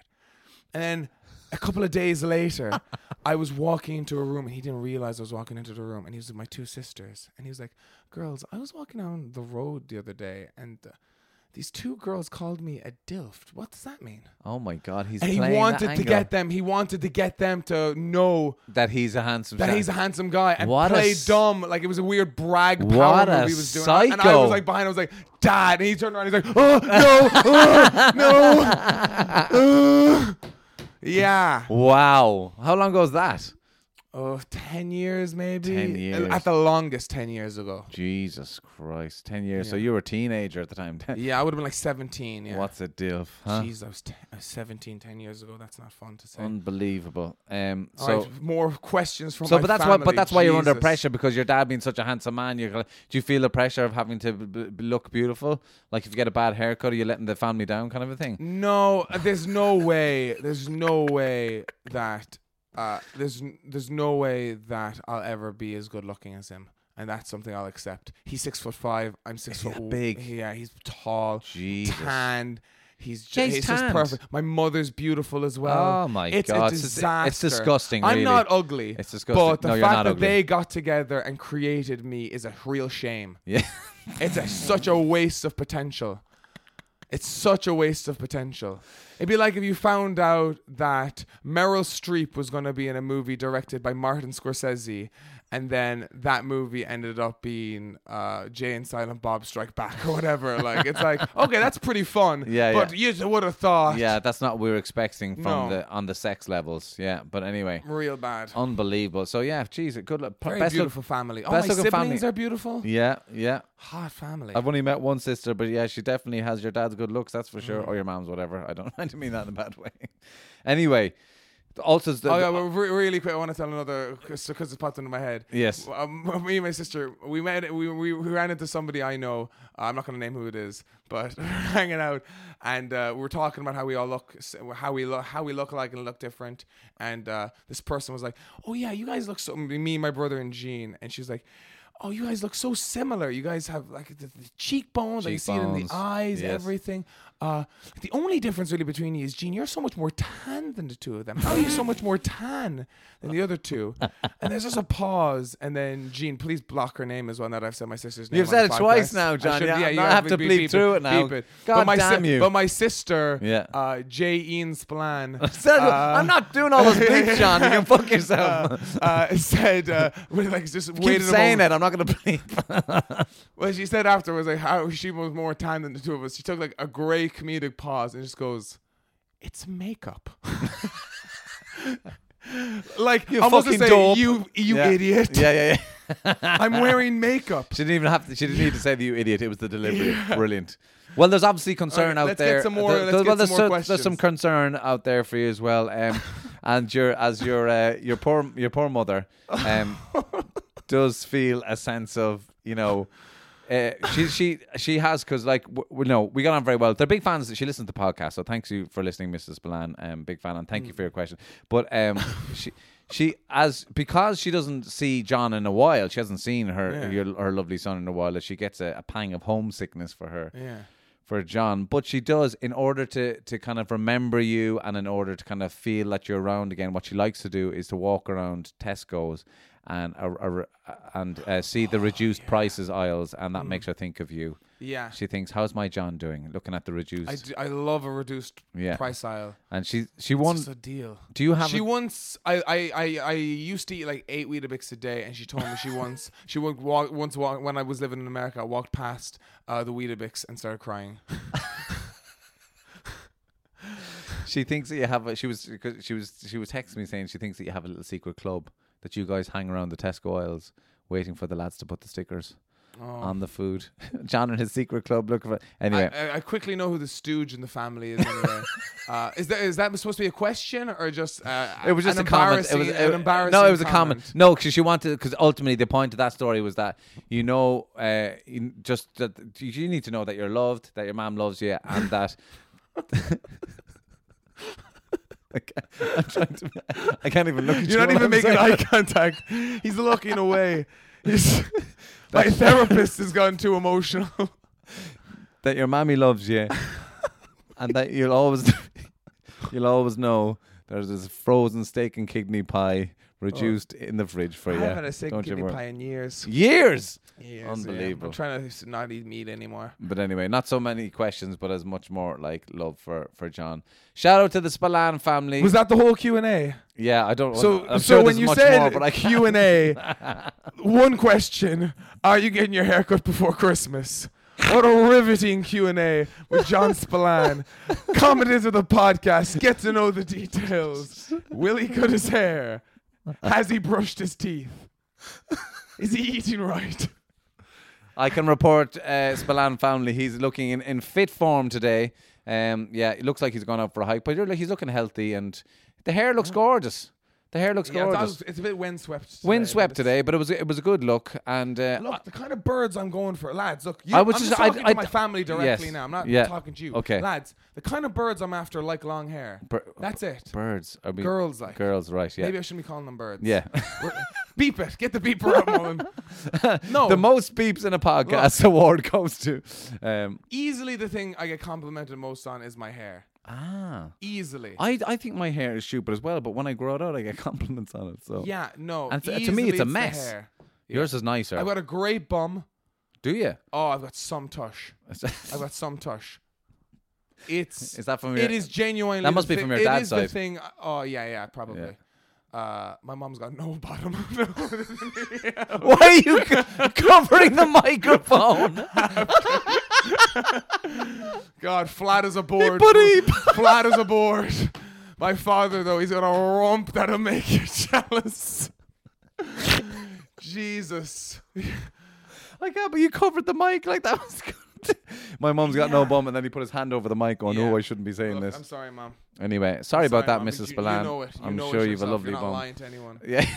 And then a couple of days later, I was walking into a room, and he didn't realize I was walking into the room, and he was with my two sisters, and he was like, "Girls, I was walking down the road the other day, and." Uh, these two girls called me a dilf. What does that mean? Oh my God. He's and he playing that wanted to angle. get them. He wanted to get them to know that he's a handsome. that chap. he's a handsome guy and What a play s- dumb like it was a weird brag power What move a he was doing. And I psycho. was like behind, I was like, Dad, and he turned around, he's like, Oh no, oh, no, uh." yeah. Wow. How long ago was that? Oh, 10 years maybe. 10 years. At the longest, ten years ago. Jesus Christ. 10 years. So you were a teenager at the time. Yeah, I would have been like seventeen. Yeah. What's a dilf? Huh? Jeez, I was, t- I was 17, 10 years ago. That's not fun to say. Unbelievable. Um, so. right, more questions from So, my but that's why. But that's why you're under pressure because your dad being such a handsome man. You do you feel the pressure of having to b- b- look beautiful? Like if you get a bad haircut, are you letting the family down, kind of a thing? No, there's no way. There's no way that uh, there's n- there's no way that I'll ever be as good looking as him, and that's something I'll accept. He's six foot five. I'm six Is he foot that big? Yeah, he's tall, Jesus. tanned. He's, Yeah, ju- he's he's just tanned. perfect. My mother's beautiful as well. Oh my it's God, a it's dis- disaster. it's disgusting, I'm really. not ugly. It's disgusting. But the No, you're fact not that ugly. they got together and created me is a real shame. Yeah. It's a, such a waste of potential. It's such a waste of potential. It'd be like if you found out that Meryl Streep was going to be in a movie directed by Martin Scorsese, and then that movie ended up being uh, Jay and Silent Bob Strike Back or whatever. like it's like okay, that's pretty fun. Yeah, but yeah. you would have thought. Yeah, that's not what we were expecting from No. the on the sex levels. Yeah, but anyway, real bad. unbelievable. So yeah, geez, good luck. Very best beautiful Look, family. Oh, best my looking siblings family. are beautiful. yeah, yeah. Hot family. I've only met one sister, but yeah, she definitely has your dad's good looks. That's for sure, or your mom's, whatever. I don't. I didn't mean that in a bad way. anyway, also, the, Oh yeah, well, re- really quick. I want to tell another because it's popped into my head. Yes. um, me and my sister, we met. We we, ran into somebody I know. Uh, I'm not going to name who it is, but we're hanging out, and uh, we were talking about how we all look, how we look, how we look alike and look different. And uh, this person was like, "Oh yeah, you guys look so." Me, my brother, and Jean, and she's like. Oh, you guys look so similar. You guys have like the, the cheekbones. I can see it in the eyes, yes. everything. Uh, the only difference really between you is, Gene, you're so much more tan than the two of them. How are you so much more tan than the other two? And there's just a pause, and then Gene, please block her name as well. Now that I've said my sister's name, You've said it twice now, I should- Yeah, you now I have to beep- bleep through it now. it. God but my damn you. But my sister, Yeah. uh, J. Ian Splan, Said- uh, I'm not doing all those bleeps, John. You can fuck yourself. uh, uh, said, uh, with, like just Keep waited saying it. I'm not going to bleep. Well, she said afterwards, like how she was more tan than the two of us. She took like a great comedic pause and just goes, "It's makeup." like You almost to fucking say, dope. "You, you Yeah. idiot! yeah, yeah, yeah. I'm wearing makeup." She didn't even have to. She didn't need to say the you idiot. It was the delivery. Brilliant. Well, there's obviously concern Okay, out let's get there. some more- There- let's there- get well, some there's, more so- there's some concern out there for you as well. Um, and your as your uh, your poor your poor mother um, does feel a sense of you know. Uh, she she she has because like w- w- no we got on very well. They're big fans. She listens to the podcast, so thanks you for listening, Mrs. Spillane. Um, big fan, and thank you for your question. But um, she she as because she doesn't see John in a while. She hasn't seen her Yeah. your, her lovely son in a while. That she gets a, a pang of homesickness for her Yeah. for John, but she does in order to to kind of remember you and in order to kind of feel that you're around again. What she likes to do is to walk around Tesco's and uh, uh, and uh, see the reduced prices aisles, and that makes her think of you. Yeah. She thinks, "How's my John doing?" Looking at the reduced, I, do, I love a reduced Yeah. price aisle. and she she It's won. a deal. Do you have? She a- once I, I, I, I used to eat like eight Weetabix a day, and she told me she once she would walk once walk, when I was living in America. I walked past uh, the Weetabix and started crying. she thinks that you have. A, she was she was she was texting me saying she thinks that you have a little secret club that you guys hang around the Tesco aisles waiting for the lads to put the stickers on the food. John and his secret club looking for anyway. I, I, quickly know who the stooge in the family is. Anyway, uh, is that is that supposed to be a question or just uh, It was just a comment. It was it- an embarrassing. No, it was a comment. comment. No, because she wanted because ultimately the point of that story was that you know, uh, you, just that you need to know that you're loved, that your mom loves you, and that. I can't, I'm trying to. I can't even look at you. You're not even I'm making saying eye contact. He's looking away. He's, my therapist has gone too emotional. That your mommy loves you, and that you'll always, you'll always know there's this frozen steak and kidney pie reduced oh. in the fridge for I you. haven't had a steak Don't kidney pie in years. Years. Years, yeah. Unbelievable. I'm trying to not eat meat anymore. But anyway, not so many questions, but as much more like love for for John. Shout out to the Spillane family. Was that the whole Q and A? yeah, I don't. So, I'm so sure when you said more, but I can't- Q and A, one question: Are you getting your haircut before Christmas? What a riveting Q and A with John Spillane. Comment into the podcast. Get to know the details. Will he cut his hair? Has he brushed his teeth? Is he eating right? I can report uh, Spillane family. He's looking in, in fit form today. Um, yeah, it looks like he's gone out for a hike, but you're like- he's looking healthy, and the hair looks gorgeous. The hair looks Yeah, gorgeous. it's a bit windswept. today, Windswept but today, but it was it was a good look. And uh, Look, the kind of birds I'm going for, lads. Look, you, I was I'm just- just talking I- to my family directly yes, now. I'm not yeah, talking to you. okay. lads. The kind of birds I'm after like long hair. Bir- That's it. birds, I mean, Girls like. girls, right? Yeah, Maybe I shouldn't be calling them birds. yeah. Beep it. Get the beeper out, Mullen. No, the most beeps in a podcast award goes to. Um, easily the thing I get complimented most on is my hair. Ah, Easily. I I think my hair is stupid as well, but when I grow it out, I get compliments on it. So yeah, no. And to- to me, it's a mess. yours is nicer. I've got a great bum. Do you? Oh, I've got some tush. I've got some tush. it's Is that from it your- is genuinely That must the be from your it dad's is side. the thing oh yeah yeah probably uh my mom's got no bottom Why are you co- covering the microphone? god flat as a board buddy. flat as a board my father though he's got a rump that'll make you jealous jesus Like, yeah, but you covered the mic like that was good. My mum's got no bum, and then he put his hand over the mic, going, oh, Yeah. "Oh, I shouldn't be saying Look, this." i'm sorry mom Anyway, sorry about that, Mrs. Spillane. you know it you I'm sure you've a lovely You're not bum. lying to anyone Yeah.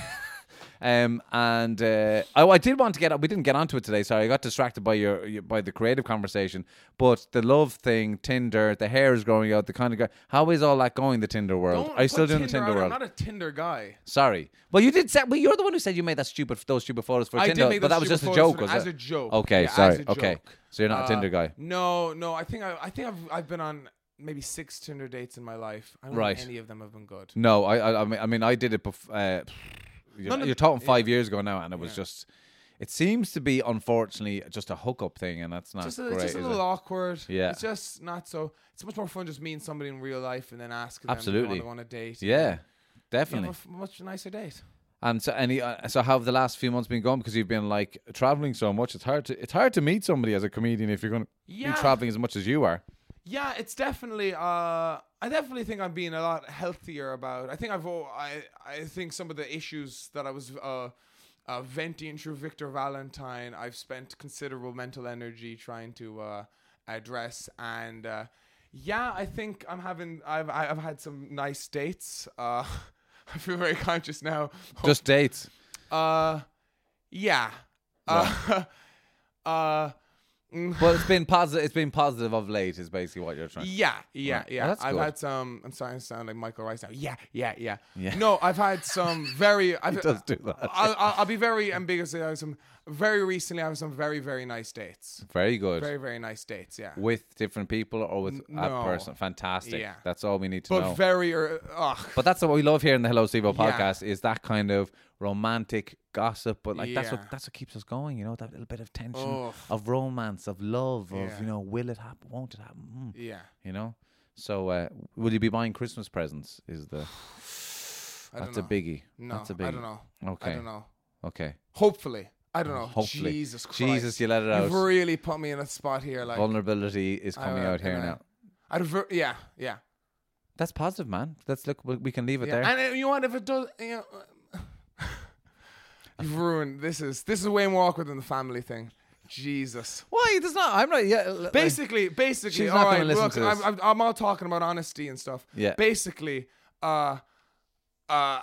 um, and uh, oh, I did want to get. We didn't get onto it today. Sorry, I got distracted by your, your by the creative conversation. But the love thing, Tinder, the hair is growing out. The kind of guy. How is all that going? The Tinder world. Don't Are you still doing the Tinder Tinder out. world? I'm not a Tinder guy. Sorry. Well, you did say. Well, you're the one who said you made that stupid those stupid photos for I Tinder. did make but that was just a joke, for- was as it? a joke. Okay, Yeah, sorry. a Okay, joke. so you're not a Uh, Tinder guy. No, no. I think I, I think I've I've been on maybe six Tinder dates in my life. I don't Right. think any of them have been good. No, I, I, I mean, I mean, I did it. Bef- uh, you're, None you're talking five yeah. years ago now, and it was just. It seems to be, unfortunately, just a hookup thing, and that's not Just a, great. just a is little it? awkward. Yeah. It's just not so. It's much more fun just meeting somebody in real life and then asking Absolutely. them if they want to go on a date. Yeah, You definitely. have a f- much nicer date. And so, any, uh, so how have the last few months been going? Because you've been like traveling so much. It's hard to it's hard to meet somebody as a comedian if you're going to Yeah. be traveling as much as you are. Yeah, it's definitely. Uh, I definitely think I'm being a lot healthier about. I think I've. al- I I think some of the issues that I was uh, uh, venting through Victor Valentine, I've spent considerable mental energy trying to uh, address. And uh, yeah, I think I'm having. I've I've had some nice dates. Uh, I feel very conscious now. Just dates. Uh, yeah. Uh, uh, mm, Well, it's been positive. It's been positive of late. Is basically what you're trying. Yeah, yeah, Right. yeah. Oh, that's I've good. had some. I'm starting to sound like Michael Rice now. Yeah, yeah, yeah. Yeah. No, I've had some very. I've, does do that. I'll, I'll, I'll be very ambiguous. I have some very recently. I have some very, very nice dates. Very good. Very, very nice dates. Yeah. with different people or with N- a no. person. Fantastic. Yeah. That's all we need to but know. very. Uh. But that's what we love here in the Hello Stevo Yeah. podcast is that kind of romantic gossip. But like that's Yeah. what that's what keeps us going. You know that little bit of tension of romance, of love, of Yeah. you know, will it happen? Won't it happen? Mm. Yeah. You know. So uh, will you be buying Christmas presents? Is the I don't that's a know. biggie. No, that's a biggie. I don't know. Okay. I don't know. Okay. Hopefully. I don't know. Hopefully. Jesus Christ. Jesus, you let it out. You've really put me in a spot here. Like. Vulnerability is I- coming out here uh, now. I'd ver- yeah, yeah. That's positive, man. Let's look. we- We can leave it Yeah, there. and uh, you know what? If it does, you know, you've ruined. This is this is way more awkward than the family thing. Jesus. Why? There's not. I'm not. Yeah. like- Basically, basically, She's all not gonna right. listen Look, to I'm. I'm, I'm all talking about honesty and stuff. Yeah. Basically, uh, uh,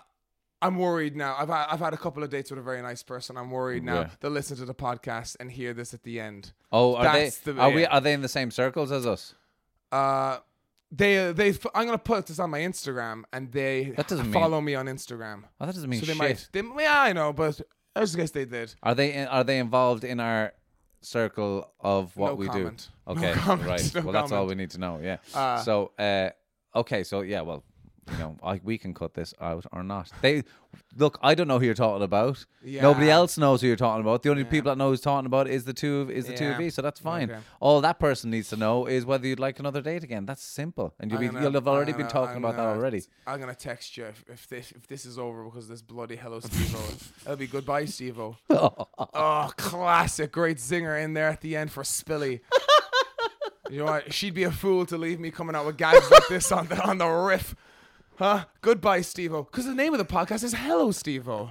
I'm worried now. I've had, I've had a couple of dates with a very nice person. I'm worried now Yeah. they'll listen to the podcast and hear this at the end. Oh, are That's they? the- are we? Are they in the same circles as us? Uh, they they I'm gonna put this on my Instagram and they That doesn't mean- follow me on Instagram. Oh, that doesn't mean so they shit. might. They, yeah, I know, but I just guess they did. Are they? In, are they involved in our circle of what No we comment. do? No Okay, comment, right. no well, that's all we need to know. Yeah. Uh, so, uh, okay, so yeah, well, you know, I, we can cut this out or not. They look. I don't know who you're talking about. Nobody else knows who you're talking about. The only Yeah. people that know who's talking about is the two of is the two of you. So that's fine. Okay. All that person needs to know is whether you'd like another date again. That's simple, and you'll be gonna- you'll have already I'm been gonna- talking I'm about that gonna- already. I'm gonna text you if, if this if this is over because this bloody hello Stevo. It'll be goodbye Stevo. oh, classic, great zinger in there at the end for Spilly. you know what? She'd be a fool to leave me coming out with gags like this on the on the riff. Huh? Goodbye, Stevo. Because the name of the podcast is Hello Stevo.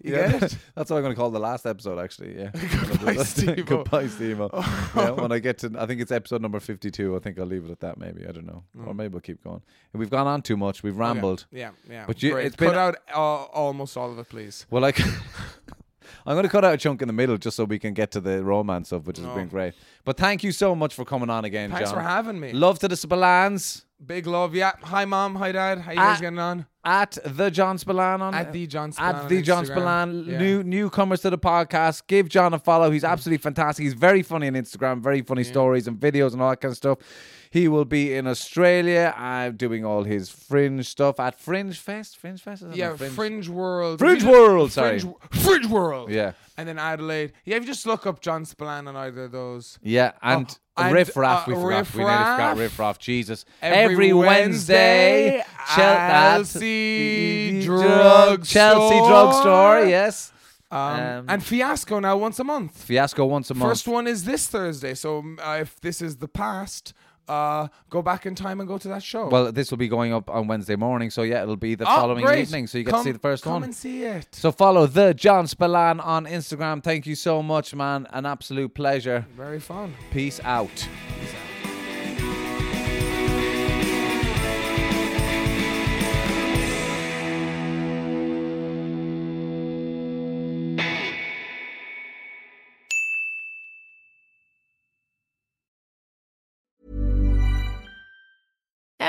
You Yeah, get it? that's what I'm going to call the last episode. Actually, yeah. Goodbye, Steve-o. Goodbye, Steve. yeah, when I get to, I think it's episode number fifty-two. I think I'll leave it at that. Maybe I don't know, or maybe we'll keep going. We've gone on too much. We've rambled. Yeah, yeah. But you- Great. it's been- cut out uh, almost all of it, please. Well, like, I'm going to cut out a chunk in the middle just so we can get to the romance stuff, which has No. been great. But thank you so much for coming on again, John. Thanks John. for having me. Love to the Spillanes Big love. Yeah. Hi, mom. Hi, dad. How you guys Ah, getting on? at the John Spillane on At the John Spillane at on the John Instagram. Spillane. Yeah. New newcomers to the podcast. Give John a follow. He's absolutely fantastic. He's very funny on Instagram. Very funny stories and videos and all that kind of stuff. He will be in Australia uh, doing all his fringe stuff at Fringe Fest. Fringe Fest. Is? Yeah, No, Fringe, World. Fringe If you just- World, sorry. Fringe, Fringe World. Yeah. And then Adelaide. Yeah, if you just look up John Spillane on either of those. Yeah, and oh, And, riff raff, we uh, forgot. Riff we nearly forgot riff raff. Jesus. Every Wednesday, Chel- Chelsea Drugstore. Chelsea Drugstore, yes. Um, Um, and Fiasco now once a month. Fiasco once a month. First one is this Thursday. So um, uh, if this is the past, uh, go back in time and go to that show. Well, this will be going up on Wednesday morning, so yeah, it'll be the Oh, following great. evening, so you get come, to see the first come one. Come and see it. So follow the John Spillane on Instagram. Thank you so much, man. An absolute pleasure. Very fun. Peace out.